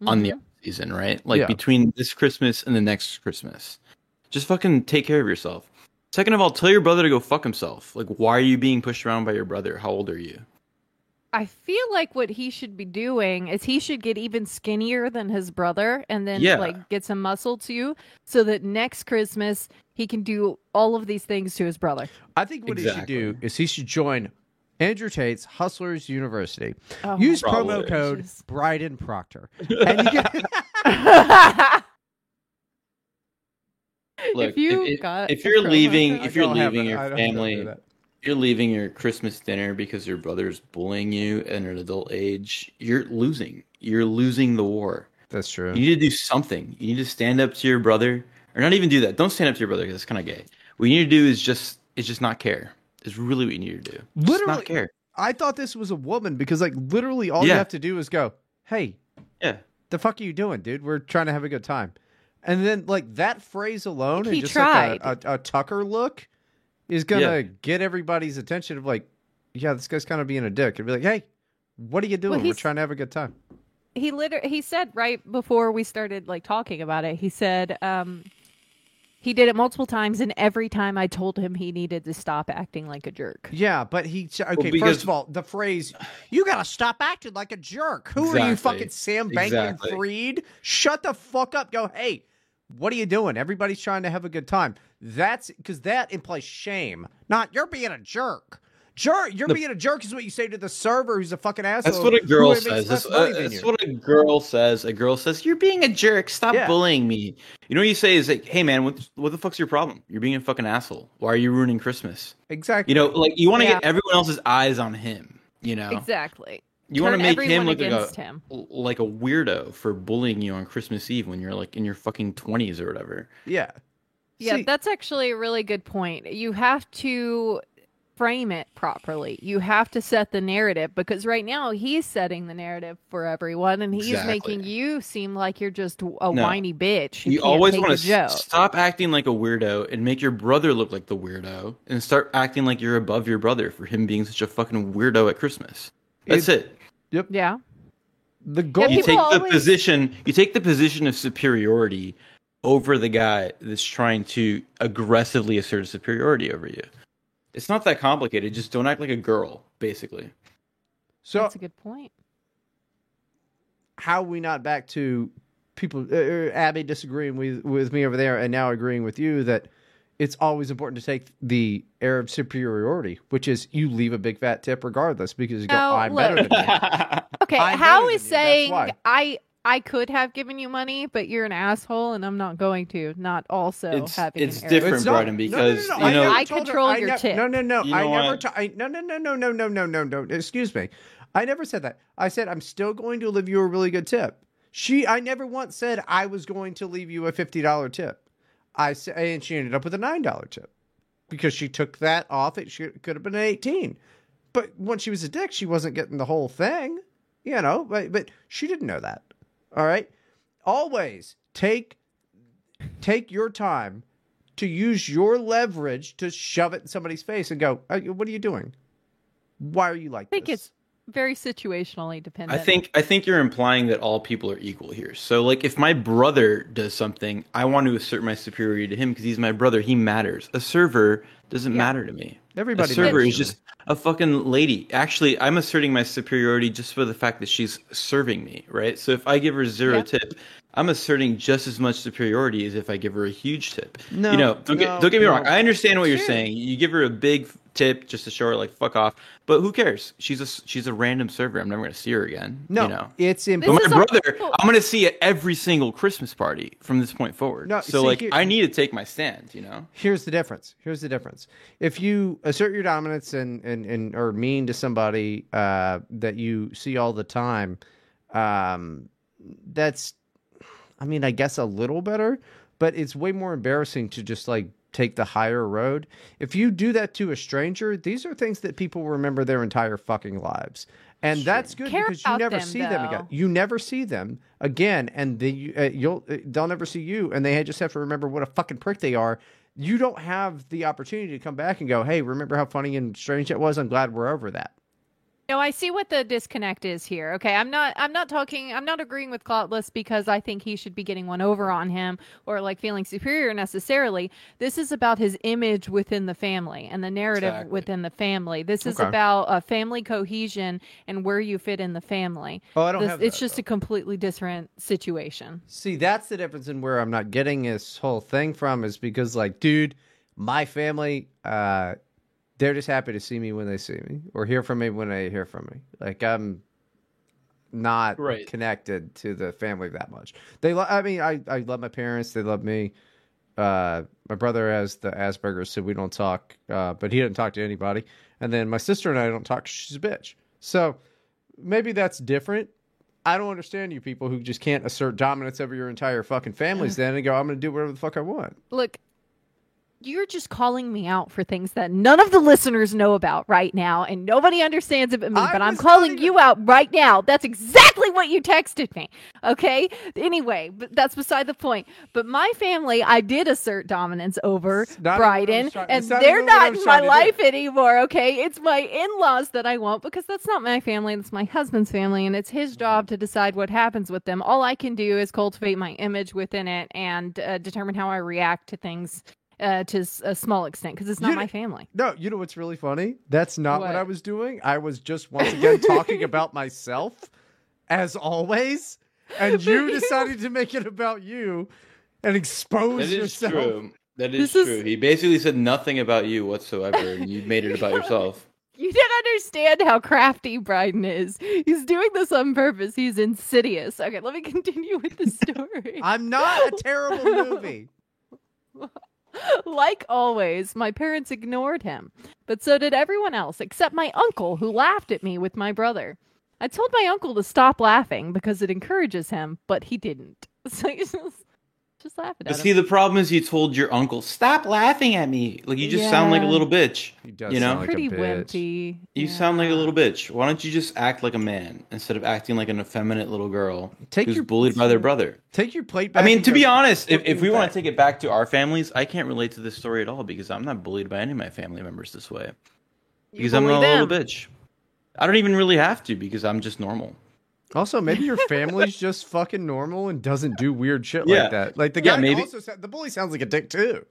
on the Mhm. Season, right? Like Yeah. between this Christmas and the next Christmas. Just fucking take care of yourself. Second of all, tell your brother to go fuck himself. Like, why are you being pushed around by your brother? How old are you? I feel like what he should be doing is he should get even skinnier than his brother and then Yeah. like get some muscle too so that next Christmas he can do all of these things to his brother. I think what he should do is he should join Andrew Tate's Hustlers University. Oh Use my Probably. promo code goodness. Bryden Proctor, and you get Look, if you if, got if you're leaving- code- if you're I don't have leaving your I don't- I don't family- do. If you're leaving your Christmas dinner because your brother's bullying you at an adult age, you're losing. You're losing the war. That's true. You need to do something. You need to stand up to your brother, or not even do that. Don't stand up to your brother because it's kind of gay. What you need to do is just is just not care. Is really what you need to do. Literally- not care. I thought this was a woman because like literally all you have to do is go, "Hey, Yeah. the fuck are you doing, dude? We're trying to have a good time." And then like that phrase alone He and just like tried. a, a, a Tucker look is gonna Yeah. get everybody's attention of like, yeah, this guy's kind of being a dick. And be like, hey, what are you doing? We're trying to have a good time. he literally he said right before we started like talking about it he said um he did it multiple times and every time i told him he needed to stop acting like a jerk Yeah, but he okay. because- first of all, the phrase "you gotta stop acting like a jerk." Who are you, fucking Sam Bankman Exactly. Fried? Shut the fuck up. Go, hey, what are you doing? Everybody's trying to have a good time. That's because that implies shame. Not you're being a jerk. Jerk, you're The- being a jerk is what you say to the server who's a fucking asshole. That's what a girl says. less That's, uh, that's what a girl says. A girl says, "You're being a jerk. Stop Yeah. bullying me." You know what you say is like, "Hey man, what what the fuck's your problem? You're being a fucking asshole. Why are you ruining Christmas?" exactly. You know, like you want to Yeah. get everyone else's eyes on him. You know, exactly you want to make him look like a him like a weirdo for bullying you on Christmas Eve when you're like in your fucking twenties or whatever. yeah. yeah See, that's actually a really good point you have to frame it properly you have to set the narrative because right now he's setting the narrative for everyone and he's Exactly. making you seem like you're just a No. whiny bitch you always want to joke. stop acting like a weirdo and make your brother look like the weirdo and start acting like you're above your brother for him being such a fucking weirdo at Christmas. That's it. Yep. Yeah the goal. You people take the position you take the position of superiority over the guy that's trying to aggressively assert superiority over you. It's not that complicated. Just don't act like a girl, basically. so that's a good point how are we not back to people uh, uh, abby disagreeing with with me over there and now agreeing with you that it's always important to take the air of superiority which is you leave a big fat tip regardless because you go No, i'm look. better than you Okay, I'm how better is than you, that's saying. I I could have given you money, but you're an asshole, and I'm not going to. Not also It's- having it's an different. It's not- Bryden, because, no, no, no, you I know- never I told her- control I your ne- tip. No, no, no. You I know never. what? ta- I, no, no, no, no, no, no, no, no, no. Excuse me. I never said that. I said I'm still going to leave you a really good tip. She. I never once said I was going to leave you a fifty dollar tip. I said, and she ended up with a nine dollar tip because she took that off. It should, could have been an eighteen. But when she was a dick, she wasn't getting the whole thing. You know, but but she didn't know that. All right. Always take take your time to use your leverage to shove it in somebody's face and go, "Uh, "What are you doing? Why are you like I think this?" it's very situationally dependent. I think I think you're implying that all people are equal here. So like if my brother does something, I want to assert my superiority to him because he's my brother. He matters. A server doesn't Yeah. matter to me. Everybody a server is just a fucking lady. Actually, I'm asserting my superiority just for the fact that she's serving me, right? So if I give her zero Yeah. tip, I'm asserting just as much superiority as if I give her a huge tip. No, you know, don't no, get don't get me wrong. I understand what you're saying. You give her a big tip just to show her like fuck off, but who cares? She's a she's a random server. I'm never gonna see her again. no, you know. it's important. My brother, also- I'm gonna see at every single Christmas party from this point forward. No, so see, like, here- I need to take my stand. You know. Here's the difference. Here's the difference. If you assert your dominance and and, and are mean to somebody uh, that you see all the time, um, that's, I mean, I guess a little better, but it's way more embarrassing to just like take the higher road. If you do that to a stranger, these are things that people remember their entire fucking lives. And that's good Care because you never them, see them again. You never see them again, and they, uh, you'll uh, they'll never see you, and they just have to remember what a fucking prick they are. You don't have the opportunity to come back and go, "Hey, remember how funny and strange it was? I'm glad we're over that." No, I see what the disconnect is here. Okay, I'm not. I'm not talking. I'm not agreeing with Cloutless because I think he should be getting one over on him or like feeling superior necessarily. This is about his image within the family and the narrative Exactly. within the family. This is Okay. about uh, family cohesion and where you fit in the family. Oh, I don't This- have. it's just though. a completely different situation. See, that's the difference in where I'm not getting this whole thing from is because, like, dude, my family, uh, they're just happy to see me when they see me or hear from me when they hear from me. Like, I'm not Right. connected to the family that much. They, lo- I mean, I, I love my parents. They love me. Uh, my brother has the Asperger's, so we don't talk. Uh, but he doesn't talk to anybody. And then my sister and I don't talk. She's a bitch. So maybe that's different. I don't understand you people who just can't assert dominance over your entire fucking families then and go, I'm going to do whatever the fuck I want. Look, you're just calling me out for things that none of the listeners know about right now, and nobody understands it but me. I but I'm calling not you out right now. That's exactly what you texted me. Okay. Anyway, but that's beside the point. But my family, I did assert dominance over It's not even what I was Bryden, trying- and they're even not in my life anymore. Okay. It's my in-laws that I want because that's not my family. That's my husband's family, and it's his job to decide what happens with them. All I can do is cultivate my image within it and uh, determine how I react to things uh, to a small extent because it's not You- my family. No, you know what's really funny? That's not what, What? I was doing. I was just once again talking about myself, as always, and you decided to make it about you and expose That is yourself. true. That is This is- true. He basically said nothing about you whatsoever, and you made it about yourself. You didn't understand how crafty Bryden is. He's doing this on purpose. He's insidious. Okay, let me continue with the story. I'm not a terrible movie. like always, my parents ignored him, but so did everyone else except my uncle, who laughed at me with my brother. I told my uncle to stop laughing because it encourages him, but he didn't. So just, just laughing But at see, him. the problem is you told your uncle, "Stop laughing at me." Like you just sound like a Yeah. little bitch. He does You know? sound like Pretty a bitch. wimpy. You Yeah. sound like a little bitch. Why don't you just act like a man instead of acting like an effeminate little girl Take who's your- bullied by their brother? Take your plate back. I mean, and to go be honest, if, if it we want to take it back to our families, I can't relate to this story at all because I'm not bullied by any of my family members this way. You Because I'm bully not a little them. bitch. I don't even really have to because I'm just normal. Also, maybe your family's just fucking normal and doesn't do weird shit Yeah. like that. Like the Yeah, guy maybe- also sa- the bully sounds like a dick too.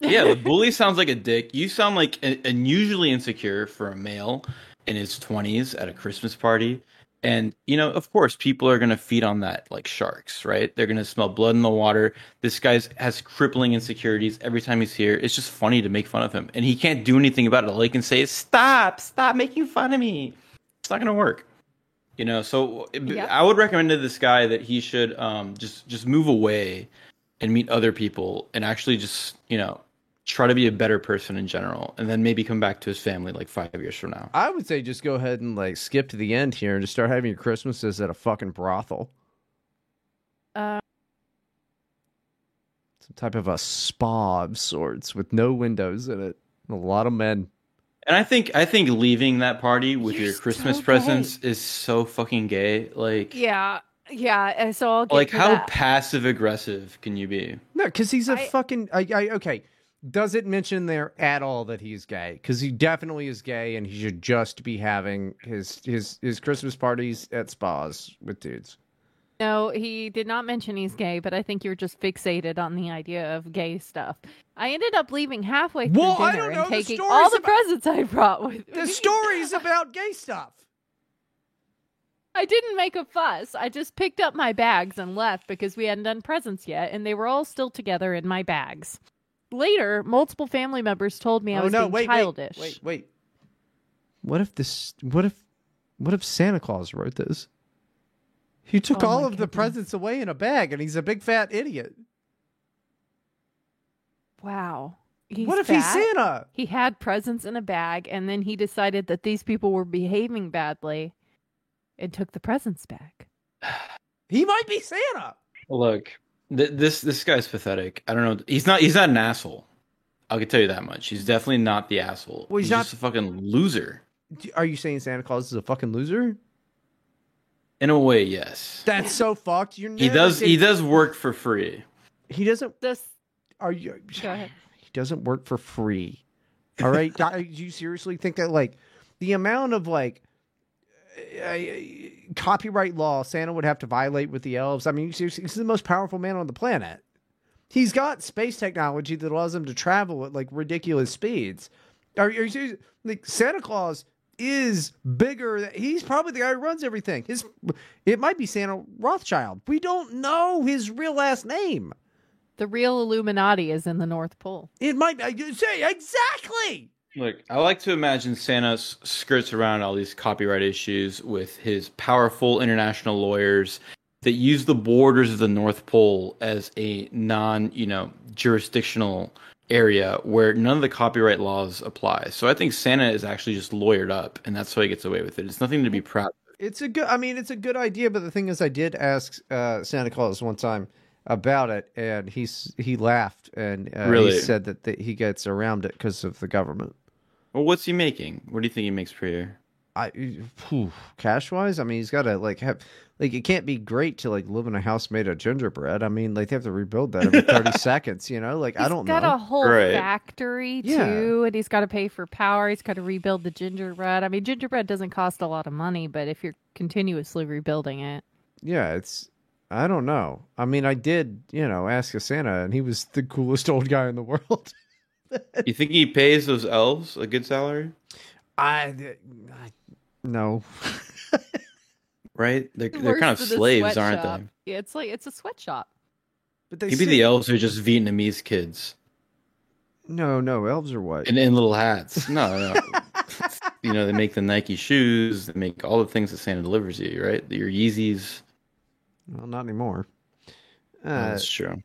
Yeah, the bully sounds like a dick. You sound like a- unusually insecure for a male in his 20s at a Christmas party. And, you know, of course, people are going to feed on that like sharks, right? They're going to smell blood in the water. This guy has crippling insecurities every time he's here. It's just funny to make fun of him. And he can't do anything about it. All he can say is, stop, stop making fun of me. It's not going to work. You know, so Yeah. I would recommend to this guy that he should um, just just move away and meet other people and actually just you know try to be a better person in general and then maybe come back to his family like five years from now I would say just go ahead and like skip to the end here and just start having your Christmases at a fucking brothel. Uh, Some type of a spa of sorts with no windows in it. A lot of men. And i think i think leaving that party with You're your christmas gay. presents is so fucking gay like yeah, yeah. uh, So I'll get like how that. passive aggressive can you be No, because he's a I- fucking. I, I, okay. Does it mention there at all that he's gay? Because he definitely is gay, and he should just be having his his his Christmas parties at spas with dudes. No, he did not mention he's gay, but I think you're just fixated on the idea of gay stuff. I ended up leaving halfway through Well, I dinner don't know, and taking story's all the about- presents I brought with me. The me. story's about gay stuff. I didn't make a fuss. I just picked up my bags and left because we hadn't done presents yet, and they were all still together in my bags. Later, multiple family members told me I oh was no! being Wait, childish. wait, wait, wait. What if this? What if? What if Santa Claus wrote this? He took Oh all my of the presents away in a bag, and he's a big fat idiot. Wow. He's what if fat. he's Santa? He had presents in a bag, and then he decided that these people were behaving badly and took the presents back. He might be Santa. look th- this this guy's pathetic i don't know he's not he's not an asshole i can tell you that much he's definitely not the asshole Well, he's he's, not- just a fucking loser Are you saying Santa Claus is a fucking loser? In a way yes That's so fucked. You're he never does he does work for free He doesn't. This Are you? Go ahead. He doesn't work for free. All right. Do you seriously think that like the amount of like uh, copyright law Santa would have to violate with the elves? I mean, seriously, he's the most powerful man on the planet. He's got space technology that allows him to travel at like ridiculous speeds. Are, are you serious? Like Santa Claus is bigger. He's probably the guy who runs everything. His it might be Santa Rothschild. We don't know his real last name. the real Illuminati is in the North Pole. It might I you say exactly. Look, I like to imagine Santa skirts around all these copyright issues with his powerful international lawyers that use the borders of the North Pole as a non, you know, jurisdictional area where none of the copyright laws apply. So I think Santa is actually just lawyered up, and that's why he gets away with it. It's nothing to be proud. of. It's a good. I mean, it's a good idea. But the thing is, I did ask uh, Santa Claus one time about it, and he's he laughed and uh, Really? he said that, that he gets around it because of the government. Well, what's he making? What do you think he makes per year? I cash wise, I mean, he's got to like have like it can't be great to like live in a house made of gingerbread. I mean, like they have to rebuild that every thirty seconds. You know, like I don't know. He's got know. a whole Right. factory Yeah. too, and he's got to pay for power. He's got to rebuild the gingerbread. I mean, gingerbread doesn't cost a lot of money, but if you're continuously rebuilding it, Yeah, it's I don't know. I mean, I did you know ask a Santa, and he was the coolest old guy in the world. You think he pays those elves a good salary? I, I no. Right? They're, they're kind of than a slaves, aren't they? Yeah, it's like it's a sweatshop. But they Maybe say- the elves are just Vietnamese kids No, no, elves are white. in, in little hats. No, no. you know, they make the Nike shoes, they make all the things that Santa delivers you, right? Your Yeezys. well, not anymore. Uh, that's true.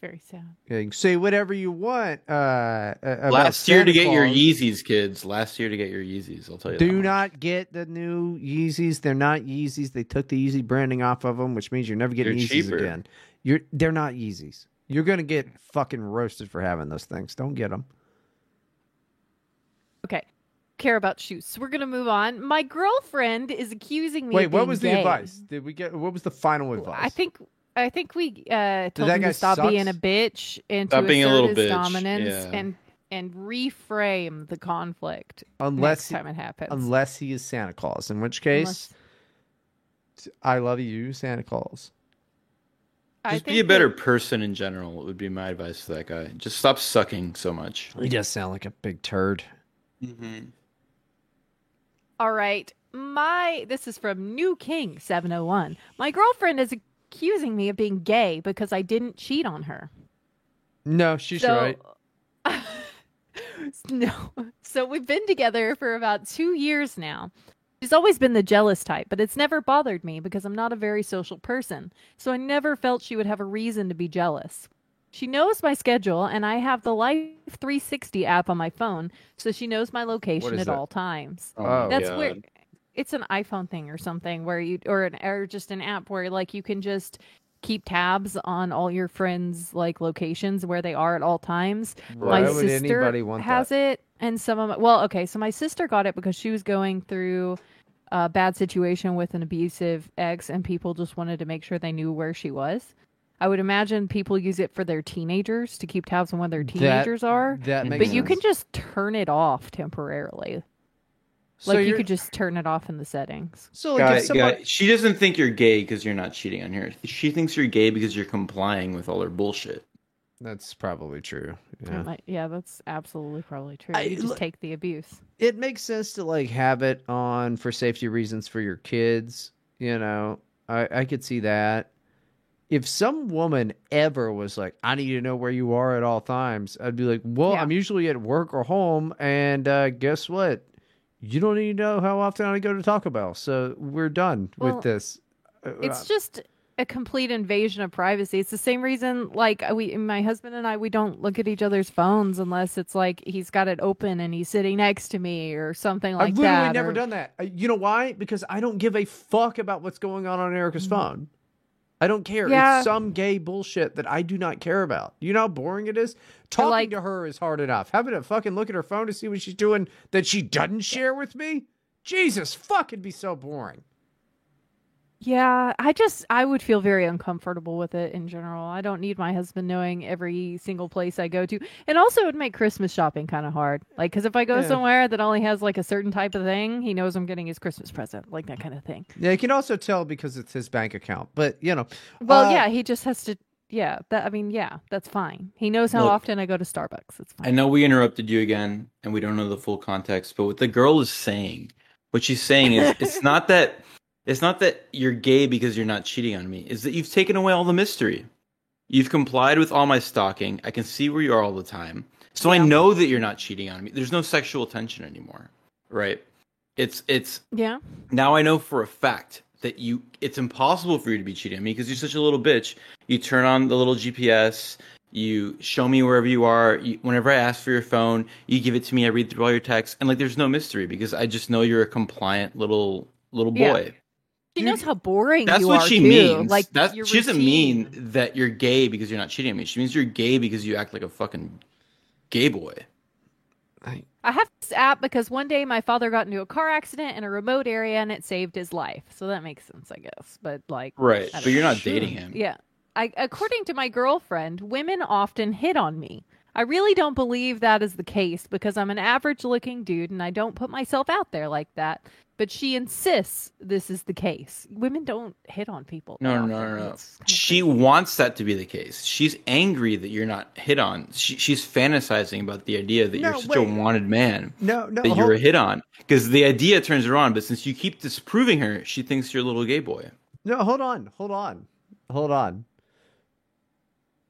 Very sad. yeah, you can say whatever you want. Uh, about Last year Santa to get your Yeezys, kids. Last year to get your Yeezys. I'll tell you. that Do much. not get the new Yeezys. They're not Yeezys. They took the Yeezy branding off of them, which means you're never getting They're Yeezys cheaper. again. You're they're not Yeezys. You're gonna get fucking roasted for having those things. Don't get them. Okay. Care about shoes. So we're gonna move on. My girlfriend is accusing me. Wait, of what being was the advice? Did we get? What was the final advice? I think I think we uh, told that him guy to stop sucks? being a bitch and Stop to being a assert little his bitch, dominance yeah. and and reframe the conflict unless next time it happens. unless he is Santa Claus, in which case Unless- I love you, Santa Claus. I Just be a better that- person in general. Would be my advice to that guy. Just stop sucking so much. He does sound like a big turd. Mm-hmm. All right. My this is from New King 701. My girlfriend is accusing me of being gay because I didn't cheat on her. No, she's so, right. no. So we've been together for about two years now. She's always been the jealous type, but it's never bothered me because I'm not a very social person. So I never felt she would have a reason to be jealous. She knows my schedule, and I have the Life 360 app on my phone, so she knows my location at that? all times. Oh, That's God. where it's an iPhone thing or something where you or an or just an app where like you can just keep tabs on all your friends like locations where they are at all times. Why my sister has that? it and some of my, well okay so my sister got it because she was going through a bad situation with an abusive ex and people just wanted to make sure they knew where she was. I would imagine people use it for their teenagers to keep tabs on where their That- teenagers are. That makes But you can just turn it off temporarily. So like you you're- could just turn it off in the settings. So like Guy, if somebody, guy, she doesn't think you're gay because you're not cheating on her. She thinks you're gay because you're complying with all her bullshit. that's probably true. Yeah. might- yeah, that's absolutely probably true. I- you just look- take the abuse. It makes sense to like have it on for safety reasons for your kids. You know, I I could see that. If some woman ever was like, "I need to know where you are at all times," I'd be like, "Well, Yeah. I'm usually at work or home, and uh, guess what? You don't even know how often I go to Taco Bell, so we're done Well, with this." Uh, It's just a complete invasion of privacy. It's the same reason, like we, my husband and I, we don't look at each other's phones unless it's like he's got it open and he's sitting next to me or something like that. I've literally that. never or- done that. Uh, You know why? Because I don't give a fuck about what's going on on Erica's phone. I don't care. Yeah. It's some gay bullshit that I do not care about. You know how boring it is? Talking like- to her is hard enough. Having to fucking look at her phone to see what she's doing that she doesn't share with me? Jesus, fuck, it'd be so boring. Yeah, I just I would feel very uncomfortable with it in general. I don't need my husband knowing every single place I go to, and also it would make Christmas shopping kind of hard. Like, because if I go Yeah. somewhere that only has like a certain type of thing, he knows I'm getting his Christmas present, like that kind of thing. Yeah, you can also tell because it's his bank account. But, you know. Well, uh, yeah, he just has to. Yeah, that I mean, yeah, that's fine. He knows how Look, often I go to Starbucks. It's fine. I know we interrupted you again, and we don't know the full context. But what the girl is saying, what she's saying is, it's not that it's not that you're gay because you're not cheating on me. Is that you've taken away all the mystery. You've complied with all my stalking. I can see where you are all the time, so I know that you're not cheating on me. There's no sexual tension anymore, right? It's it's Yeah, now I know for a fact that you it's impossible for you to be cheating on me because you're such a little bitch. You turn on the little GPS, you show me wherever you are. You, whenever I ask for your phone, you give it to me. I read through all your texts, and like there's no mystery because I just know you're a compliant little little Yeah. Boy. She knows how boring That's you what are, she too. means. Like That's, she doesn't mean that you're gay because you're not cheating on me. She means you're gay because you act like a fucking gay boy. I- I have this app because one day my father got into a car accident in a remote area and it saved his life. So that makes sense, I guess. But like, Right. I don't But you're not dating him. yeah. I, according to my girlfriend, women often hit on me. I really don't believe that is the case because I'm an average looking dude and I don't put myself out there like that. But she insists this is the case. Women don't hit on people. No, that no, no, no. She crazy. wants that to be the case. She's angry that you're not hit on. She, she's fantasizing about the idea that No, you're such wait. a wanted man, No, no. that hold- you're a hit on. Because the idea turns her on, but since you keep disproving her, she thinks you're a little gay boy. No, hold on, hold on, hold on.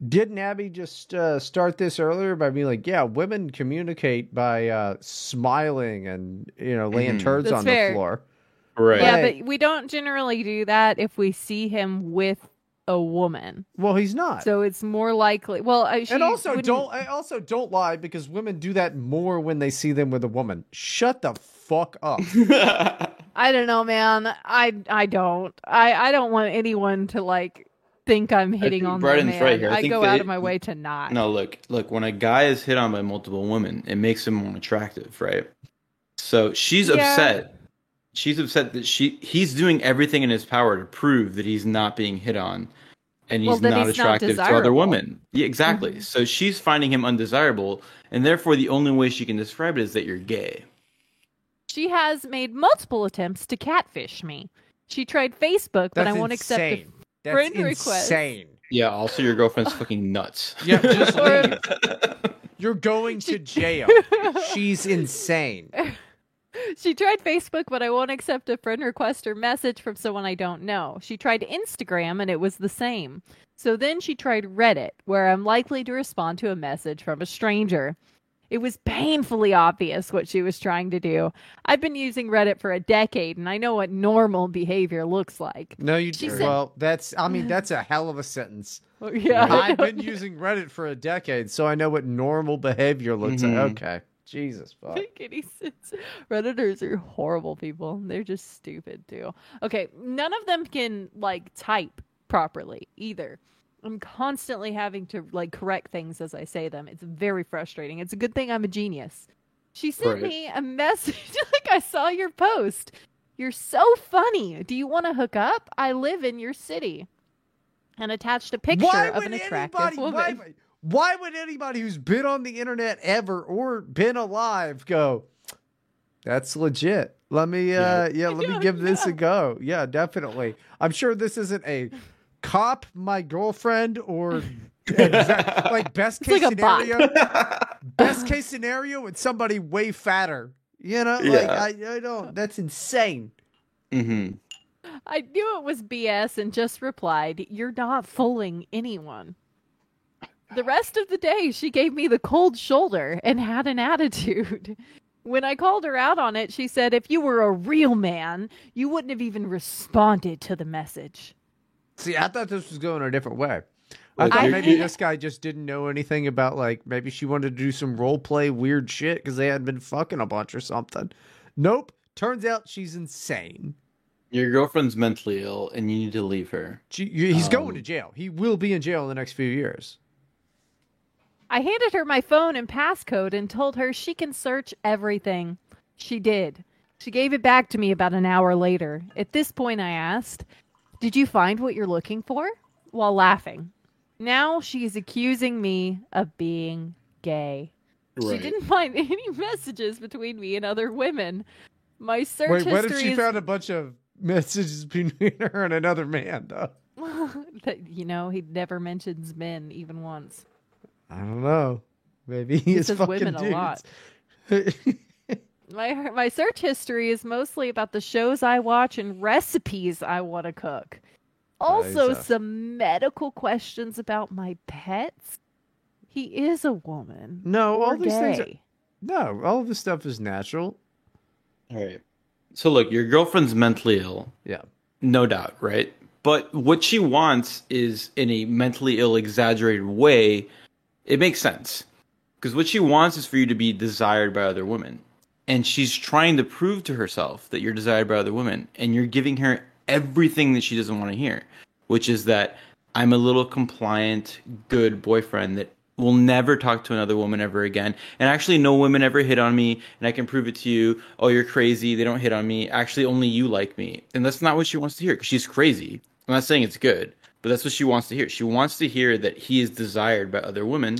Didn't Abby just uh, start this earlier by being like, "Yeah, women communicate by uh, smiling and you know laying Mhm. turds That's on fair. the floor." Right. Yeah, but we don't generally do that if we see him with a woman. Well, he's not. So it's more likely. Well, I, she and also wouldn't- don't I also don't lie because women do that more when they see them with a woman. Shut the fuck up. I don't know, man. I I don't. I I don't want anyone to like think I'm hitting think on Bryden's my man. right here. I I, think go out it- of my way to not. no, look, look. When a guy is hit on by multiple women, it makes him more attractive, right? So she's Yeah. upset. She's upset that she he's doing everything in his power to prove that he's not being hit on, and he's Well, not he's not attractive to other women. Yeah, exactly. Mhm. So she's finding him undesirable, and therefore the only way she can describe it is that you're gay. She has made multiple attempts to catfish me. She tried Facebook, but That's I won't accept it. Insane. That's friend request. insane. Yeah. Also, your girlfriend's fucking nuts. Yeah, just Or- leave. You're going to jail. She's insane. She tried Facebook, but I won't accept a friend request or message from someone I don't know. She tried Instagram, and it was the same. So then she tried Reddit, where I'm likely to respond to a message from a stranger. It was painfully obvious what she was trying to do. I've been using Reddit for a decade, and I know what normal behavior looks like. No, you. She said- well, that's. I mean, that's a hell of a sentence. Yeah, I I've been using Reddit for a decade, so I know what normal behavior looks Mhm. like. Okay, Jesus fuck. make any sense. Redditors are horrible people. They're just stupid too. Okay, none of them can like type properly either. I'm constantly having to like correct things as I say them. It's very frustrating. It's a good thing I'm a genius. She sent Right. me a message like I saw your post. You're so funny. Do you want to hook up? I live in your city. And attached a picture why of an attractive anybody? woman. Why, why would anybody who's been on the internet ever or been alive go? That's legit. Let me, uh, yeah, let me don't give this a go. Yeah, definitely. I'm sure this isn't a cop, my girlfriend, or exact, like best It's case like scenario. best case scenario with somebody way fatter. You know, like Yeah. I, I don't. That's insane. hmm I knew it was BS and just replied, You're not fooling anyone. The rest of the day, she gave me the cold shoulder and had an attitude. When I called her out on it, she said, If you were a real man, you wouldn't have even responded to the message. See, I thought this was going a different way. I thought you're- maybe this guy just didn't know anything about like maybe she wanted to do some role play weird shit because they had been fucking a bunch or something. Nope. Turns out she's insane. Your girlfriend's mentally ill, and you need to leave her. She, you- he's going Um, to jail. He will be in jail in the next few years. I handed her my phone and passcode and told her she can search everything. She did. She gave it back to me about an hour later. At this point, I asked, Did you find what you're looking for? While laughing. Now she is accusing me of being gay. She didn't find any messages between me and other women. My search Wait, what if history she is found a bunch of messages between her and another man? Though that you know he never mentions men even once. I don't know. Maybe he, He is says fucking women a lot. Dudes. My my search history is mostly about the shows I watch and recipes I want to cook. Also, Jesus. some medical questions about my pets. He is a woman. no, or all these gay. things. Are, no, all of this stuff is natural. All right. So look, your girlfriend's mentally ill, Yeah. no doubt, right? But what she wants is in a mentally ill, exaggerated way. It makes sense because what she wants is for you to be desired by other women, and she's trying to prove to herself that you're desired by other women, and you're giving her everything that she doesn't want to hear, which is that I'm a little compliant, good boyfriend that will never talk to another woman ever again. And actually, no women ever hit on me, and I can prove it to you. Oh, you're crazy. They don't hit on me. Actually, only you like me. And that's not what she wants to hear because she's crazy. I'm not saying it's good, but that's what she wants to hear. She wants to hear that he is desired by other women.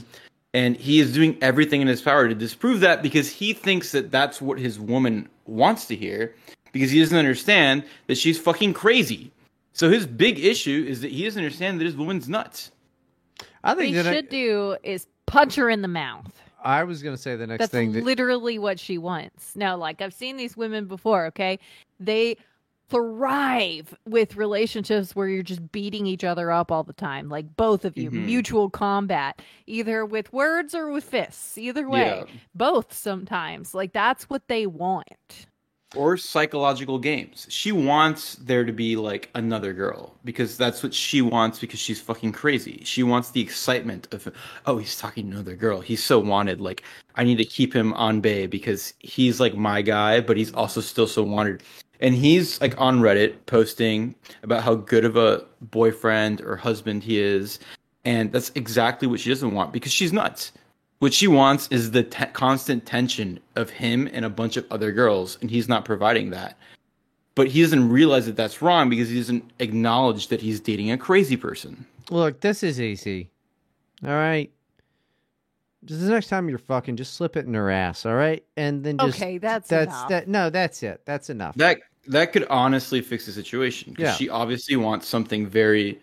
And he is doing everything in his power to disprove that because he thinks that that's what his woman wants to hear because he doesn't understand that she's fucking crazy. So his big issue is that he doesn't understand that his woman's nuts. I think What think he that I- should do is punch her in the mouth. I was going to say the next That's thing. That, literally what she wants. No, like I've seen these women before, okay? They thrive with relationships where you're just beating each other up all the time. Like both of you, Mhm. mutual combat, either with words or with fists. Either way. Yeah. Both sometimes. Like that's what they want. or psychological games. She wants there to be like another girl because that's what she wants because she's fucking crazy. She wants the excitement of oh, he's talking to another girl. He's so wanted. Like I need to keep him on bay because he's like my guy, but he's also still so wanted. And he's like on Reddit posting about how good of a boyfriend or husband he is. And that's exactly what she doesn't want because she's nuts. What she wants is the te- constant tension of him and a bunch of other girls, and he's not providing that. But he doesn't realize that that's wrong because he doesn't acknowledge that he's dating a crazy person. Look, this is easy. All right. Just the next time you're fucking, just slip it in her ass. All right, and then just okay, that's that's enough. that. No, that's it. That's enough. That that could honestly fix the situation because Yeah. she obviously wants something very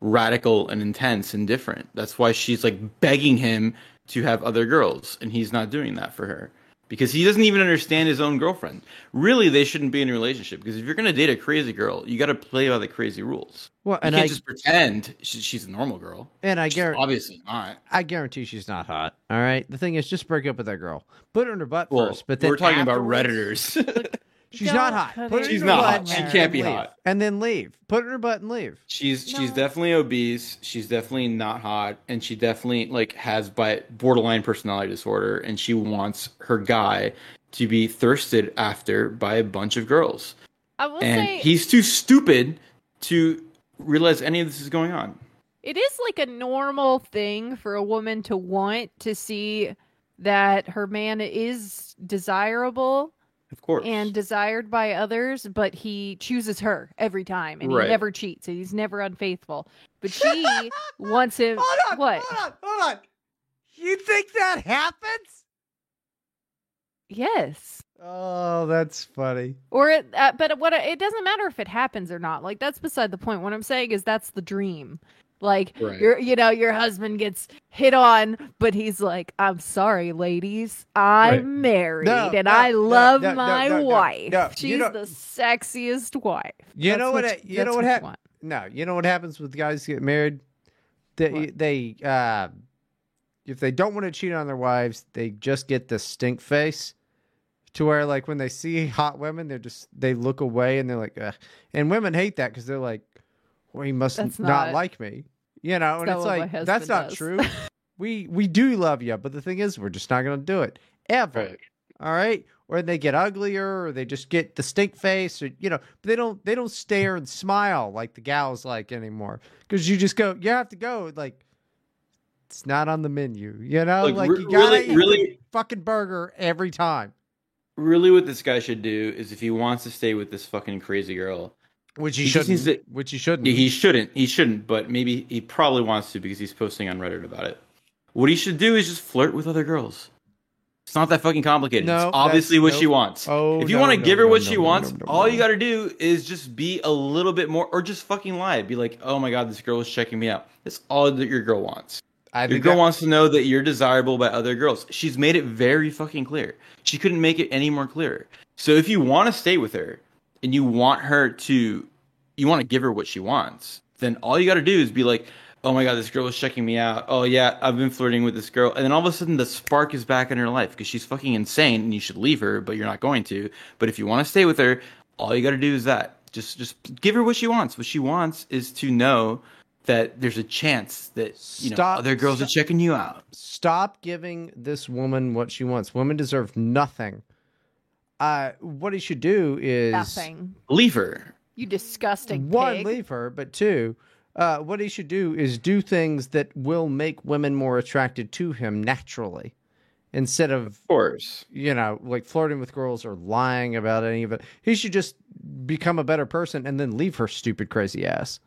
radical and intense and different. That's why she's like begging him to have other girls, and he's not doing that for her because he doesn't even understand his own girlfriend. Really, they shouldn't be in a relationship because if you're gonna date a crazy girl, you got to play by the crazy rules. well, You and can't I just pretend she, she's a normal girl. and I guarantee obviously not. I guarantee she's not hot. All right. The thing is, just break up with that girl. Put her in her butt Well, first. But we're talking about redditors. She's Don't not hot. put Put her She's in not her hot. butt She can't be leave. hot. And then leave. Put her in her butt and leave. She's she's definitely obese. She's definitely not hot, and she definitely like has by borderline personality disorder, and she wants her guy to be thirsted after by a bunch of girls, I will and say he's too stupid to realize any of this is going on. it is like a normal thing for a woman to want to see that her man is desirable Of course, and desired by others, but he chooses her every time and Right. he never cheats and he's never unfaithful. But she wants him hold what? Hold on. Hold on. You think that happens? Yes. Oh, that's funny. Or it, uh, but what it doesn't matter if it happens or not. Like that's beside the point. What I'm saying is that's the dream. Like Right. your, you know, your husband gets hit on, but he's like, "I'm sorry, ladies, I'm Right. married No, and no, I love no, no, my no, no, wife. no. You She's the sexiest wife." You That's know what? you- I- you know what you hap- No, you know what happens with guys who get married? They What? they uh if they don't want to cheat on their wives, they just get the stink face to where like when they see hot women, they're just they look away and they're like, Ugh. and women hate that because they're like, well, he must not, not- like me, you know, and not it's like that's not does. true. we we do love you, but the thing is, we're just not gonna do it ever. right. All right. Or they get uglier or they just get the stink face or you know, but they don't they don't stare and smile like the gals like anymore. Because you just go, you have to go like it's not on the menu. You know? Like, like re- you gotta really- eat the really- fucking burger every time. Really, what this guy should do is if he wants to stay with this fucking crazy girl, Which he, He shouldn't to- which he shouldn't. He shouldn't. He shouldn't, but maybe he probably wants to because he's posting on Reddit about it. What he should do is just flirt with other girls. It's not that fucking complicated. No, it's obviously what she wants. Oh, if you no, want to no, give her what she wants, all you got to do is just be a little bit more, or just fucking lie. Be like, oh my god, this girl is checking me out. That's all that your girl wants. I Your girl that- wants to know that you're desirable by other girls. She's made it very fucking clear. She couldn't make it any more clear. So if you want to stay with her and you want her to, you want to give her what she wants, then all you got to do is be like, oh my god, this girl is checking me out. Oh yeah, I've been flirting with this girl, and then all of a sudden the spark is back in her life because she's fucking insane, and you should leave her, but you're not going to. But if you want to stay with her, all you got to do is that. Just just give her what she wants. What she wants is to know that there's a chance that you know Stop- other girls are checking you out. Stop giving this woman what she wants. Women deserve nothing. Uh what he should do is Nothing. Leave her. You disgusting one, pig. leave her, but two, uh, what he should do is do things that will make women more attracted to him naturally, instead of Of course. you know like flirting with girls or lying about any of it. He should just become a better person and then leave her stupid crazy ass.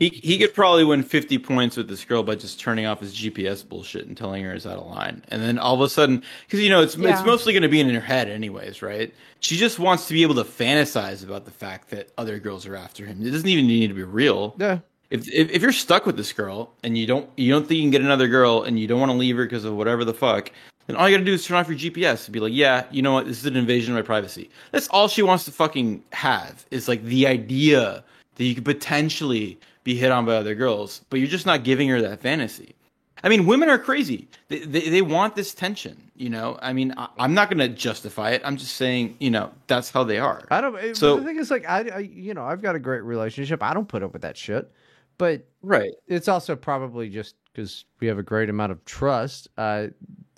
He he could probably win 50 points with this girl by just turning off his GPS bullshit and telling her he's out of line. And then all of a sudden, because you know it's Yeah. it's mostly going to be in her head anyways, right? She just wants to be able to fantasize about the fact that other girls are after him. It doesn't even need to be real. Yeah. If, if if you're stuck with this girl and you don't you don't think you can get another girl and you don't want to leave her because of whatever the fuck, then all you gotta do is turn off your GPS and be like, yeah, you know what, this is an invasion of my privacy. That's all she wants to fucking have is like the idea that you could potentially be hit on by other girls, but you're just not giving her that fantasy. I mean, women are crazy. They, they, they want this tension, you know? I mean, I, I'm not going to justify it. I'm just saying, you know, that's how they are. I don't. So So- the thing is, like, I, I, you know, I've got a great relationship. I don't put up with that shit, but Right. it's also probably just because we have a great amount of trust. Uh,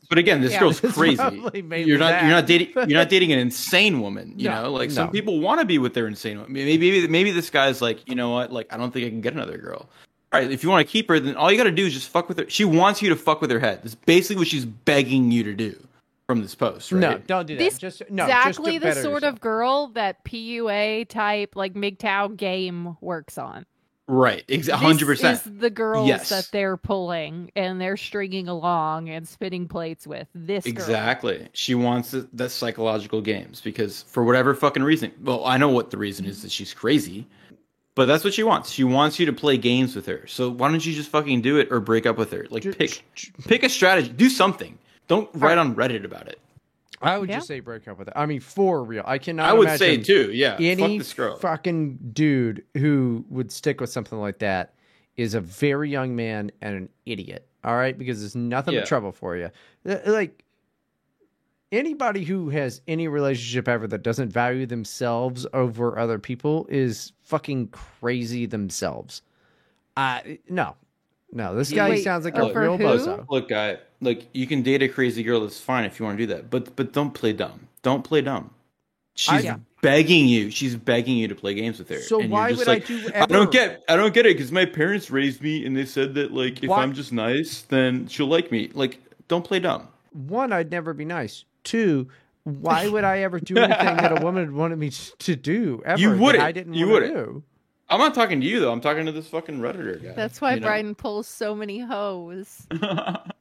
But again, this Yeah. girl's It's crazy. You're not that. you're not dating you're not dating an insane woman, you No, know? Like no. some people want to be with their insane woman. Maybe maybe maybe this guy's like, you know what? Like I don't think I can get another girl. All right, if you want to keep her, then all you got to do is just fuck with her. She wants you to fuck with her head. That's basically what she's begging you to do from this post, right? No, don't do that. This just no. exactly do the sort yourself. of girl that PUA type like MGTOW game works on. Right. Exactly. Hundred This percent. is the girls Yes. that they're pulling and they're stringing along and spinning plates with. This girl. Exactly. She wants the, the psychological games because for whatever fucking reason. Well, I know what the reason is that she's crazy, but that's what she wants. She wants you to play games with her. So why don't you just fucking do it or break up with her? Like pick pick a strategy. Do something. Don't write on Reddit about it. I would Yeah. just say break up with it. I mean, for real. I cannot. I would say imagine too. Yeah. Any fuck this fucking dude who would stick with something like that is a very young man and an idiot. All right, because there's nothing Yeah. but trouble for you. Uh, Like anybody who has any relationship ever that doesn't value themselves over other people is fucking crazy themselves. Uh no. No, this guy Wait, sounds like uh, a real who? bozo. Look, guy, like you can date a crazy girl. That's fine if you want to do that. But but don't play dumb. Don't play dumb. She's Yeah. begging you. She's begging you to play games with her. So and you're why just would like, I do I don't get. I don't get it because my parents raised me and they said that like if Why- I'm just nice, then she'll like me. Like don't play dumb. one, I'd never be nice. Two, why would I ever do anything that a woman wanted me to do? Ever You wouldn't. I didn't You wouldn't. do. I'm not talking to you though. I'm talking to this fucking redditor guy. That's why you know? Brian pulls so many hoes.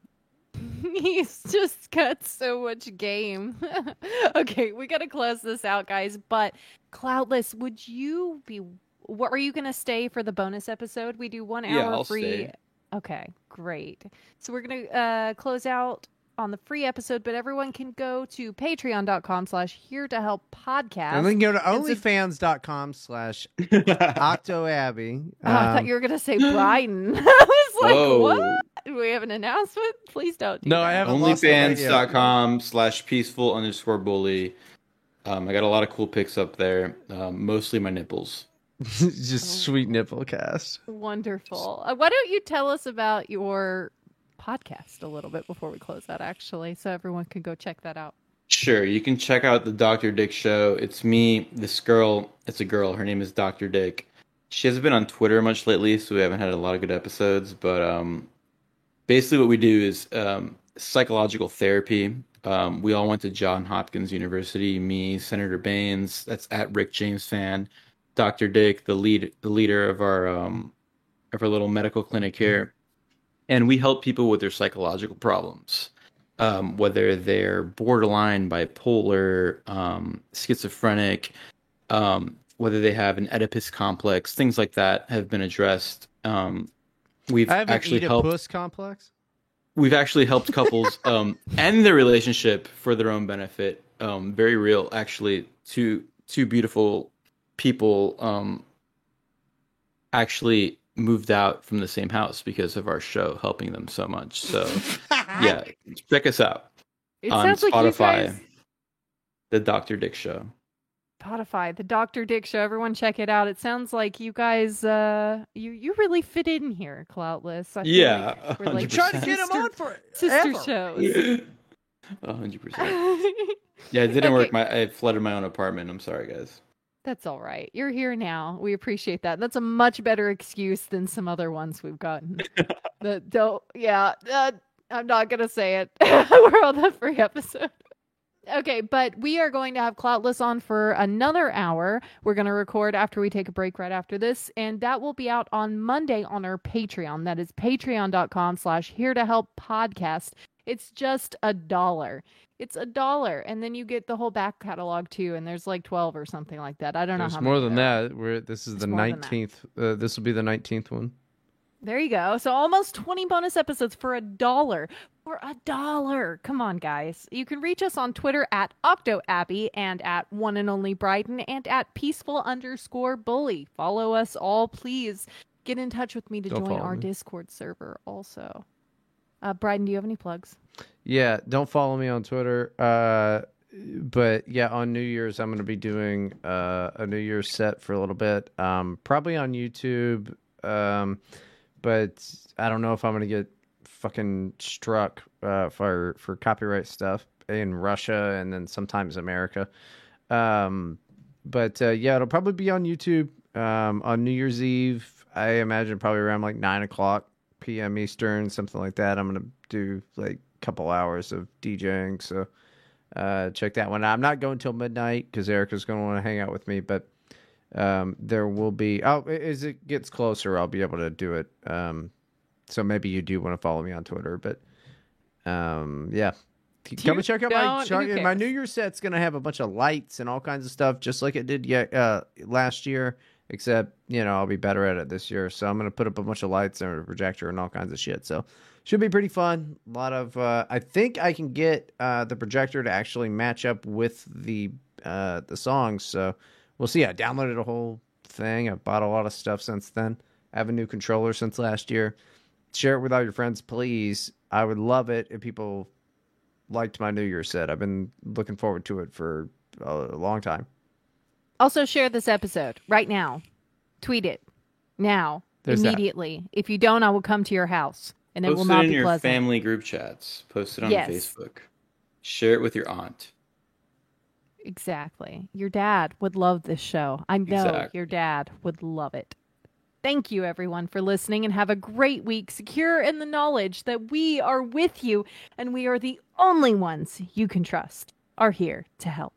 He's just got so much game. okay, we gotta close this out, guys. But Cloutless, would you be? What are you gonna stay for the bonus episode? We do one hour Yeah, I'll free. stay. Okay, great. So we're gonna uh, close out on the free episode, but everyone can go to patreon.com slash here to help podcast. And then go to onlyfans.com slash octoabbey. Oh, I thought Um, you were gonna say Brian. I was like, Whoa. what? Do we have an announcement? Please don't. Do No, that. I haven't lost the radio. Onlyfans.com slash peaceful underscore bully. Um, I got a lot of cool pics up there. Um, mostly my nipples. Just sweet nipple cast. Wonderful. Uh, why don't you tell us about your podcast a little bit before we close out, actually, so everyone can go check that out. Sure, you can check out the Dr. Dick show. It's me, this girl. It's a girl. Her name is Dr. Dick. She hasn't been on Twitter much lately, so we haven't had a lot of good episodes. But um, basically, what we do is um, psychological therapy. Um, we all went to John Hopkins University. Me, Senator Baines. That's at Rick James fan. Dr. Dick, the lead, the leader of our um, of our little medical clinic here, and we help people with their psychological problems um, whether they're borderline, bipolar, um, schizophrenic, um, whether they have an Oedipus complex, things like that have been addressed. Um, we've I have actually an helped. Complex. We've actually helped couples um, end their relationship for their own benefit. Um, very real, actually. Two two beautiful people um, actually moved out from the same house because of our show helping them so much. So yeah, check us out It on sounds like you Spotify. guys. The Dr. Dick Show. Spotify, the Dr. Dick Show. Everyone check it out. It sounds like you guys, uh, you you really fit in here, Cloutless. I Yeah, like we're like 100%. Trying to get him sister- on for sister ever. shows. A hundred percent. Yeah, it didn't work. My I flooded my own apartment. I'm sorry, guys. That's all right. You're here now. We appreciate that. That's a much better excuse than some other ones we've gotten. the don't. Yeah, uh, I'm not gonna say it. We're on the free episode. Okay, but we are going to have Cloutless on for another hour. We're going to record after we take a break right after this, and that will be out on Monday on our Patreon. That is patreon.com slash here to help podcast. It's just a dollar. It's a dollar, and then you get the whole back catalog too. And there's like twelve or something like that. I don't There's know how more than are. that. We're this is It's the more than that. nineteenth. Uh, this will be the nineteenth one. There you go. So almost twenty bonus episodes for a dollar. For a dollar. Come on, guys. You can reach us on Twitter at OctoAbbey and at One and Only Bryden and at Peaceful underscore Bully. Follow us all, please. Get in touch with me to Don't join our me. Discord server. Also, uh, Bryden, do you have any plugs? Yeah, don't follow me on Twitter. Uh, but yeah, on New Year's I'm going to be doing uh, a New Year's set for a little bit. Um, probably on YouTube. Um, but I don't know if I'm going to get fucking struck uh, for for copyright stuff in Russia and then sometimes America. Um, but uh, yeah, it'll probably be on YouTube um, on New Year's Eve. I imagine probably around like nine o'clock p.m. Eastern, something like that. I'm gonna do like a couple hours of DJing, so uh, check that one. out. I'm not going till midnight because Erica's gonna want to hang out with me, but um, there will be. Oh, as it gets closer, I'll be able to do it. Um, so maybe you do want to follow me on Twitter, but um, yeah. Come and check out my who my? New Year set's gonna have a bunch of lights and all kinds of stuff, just like it did yeah uh, last year. Except you know I'll be better at it this year, so I'm gonna put up a bunch of lights and a projector and all kinds of shit. So should be pretty fun. A lot of uh, I think I can get uh, the projector to actually match up with the uh, the songs. So we'll see. I downloaded a whole thing. I've bought a lot of stuff since then. I have a new controller since last year. Share it with all your friends, please. I would love it if people liked my New Year's set. I've been looking forward to it for a long time. Also, share this episode right now. Tweet it now, There's that. immediately. If you don't, I will come to your house, and it Post will it not in be your pleasant. family group chats. Post it on Yes. Facebook. Share it with your aunt. Exactly. Your dad would love this show. I know Exactly. your dad would love it. Thank you, everyone, for listening and have a great week, secure in the knowledge that we are with you and we are the only ones you can trust are here to help.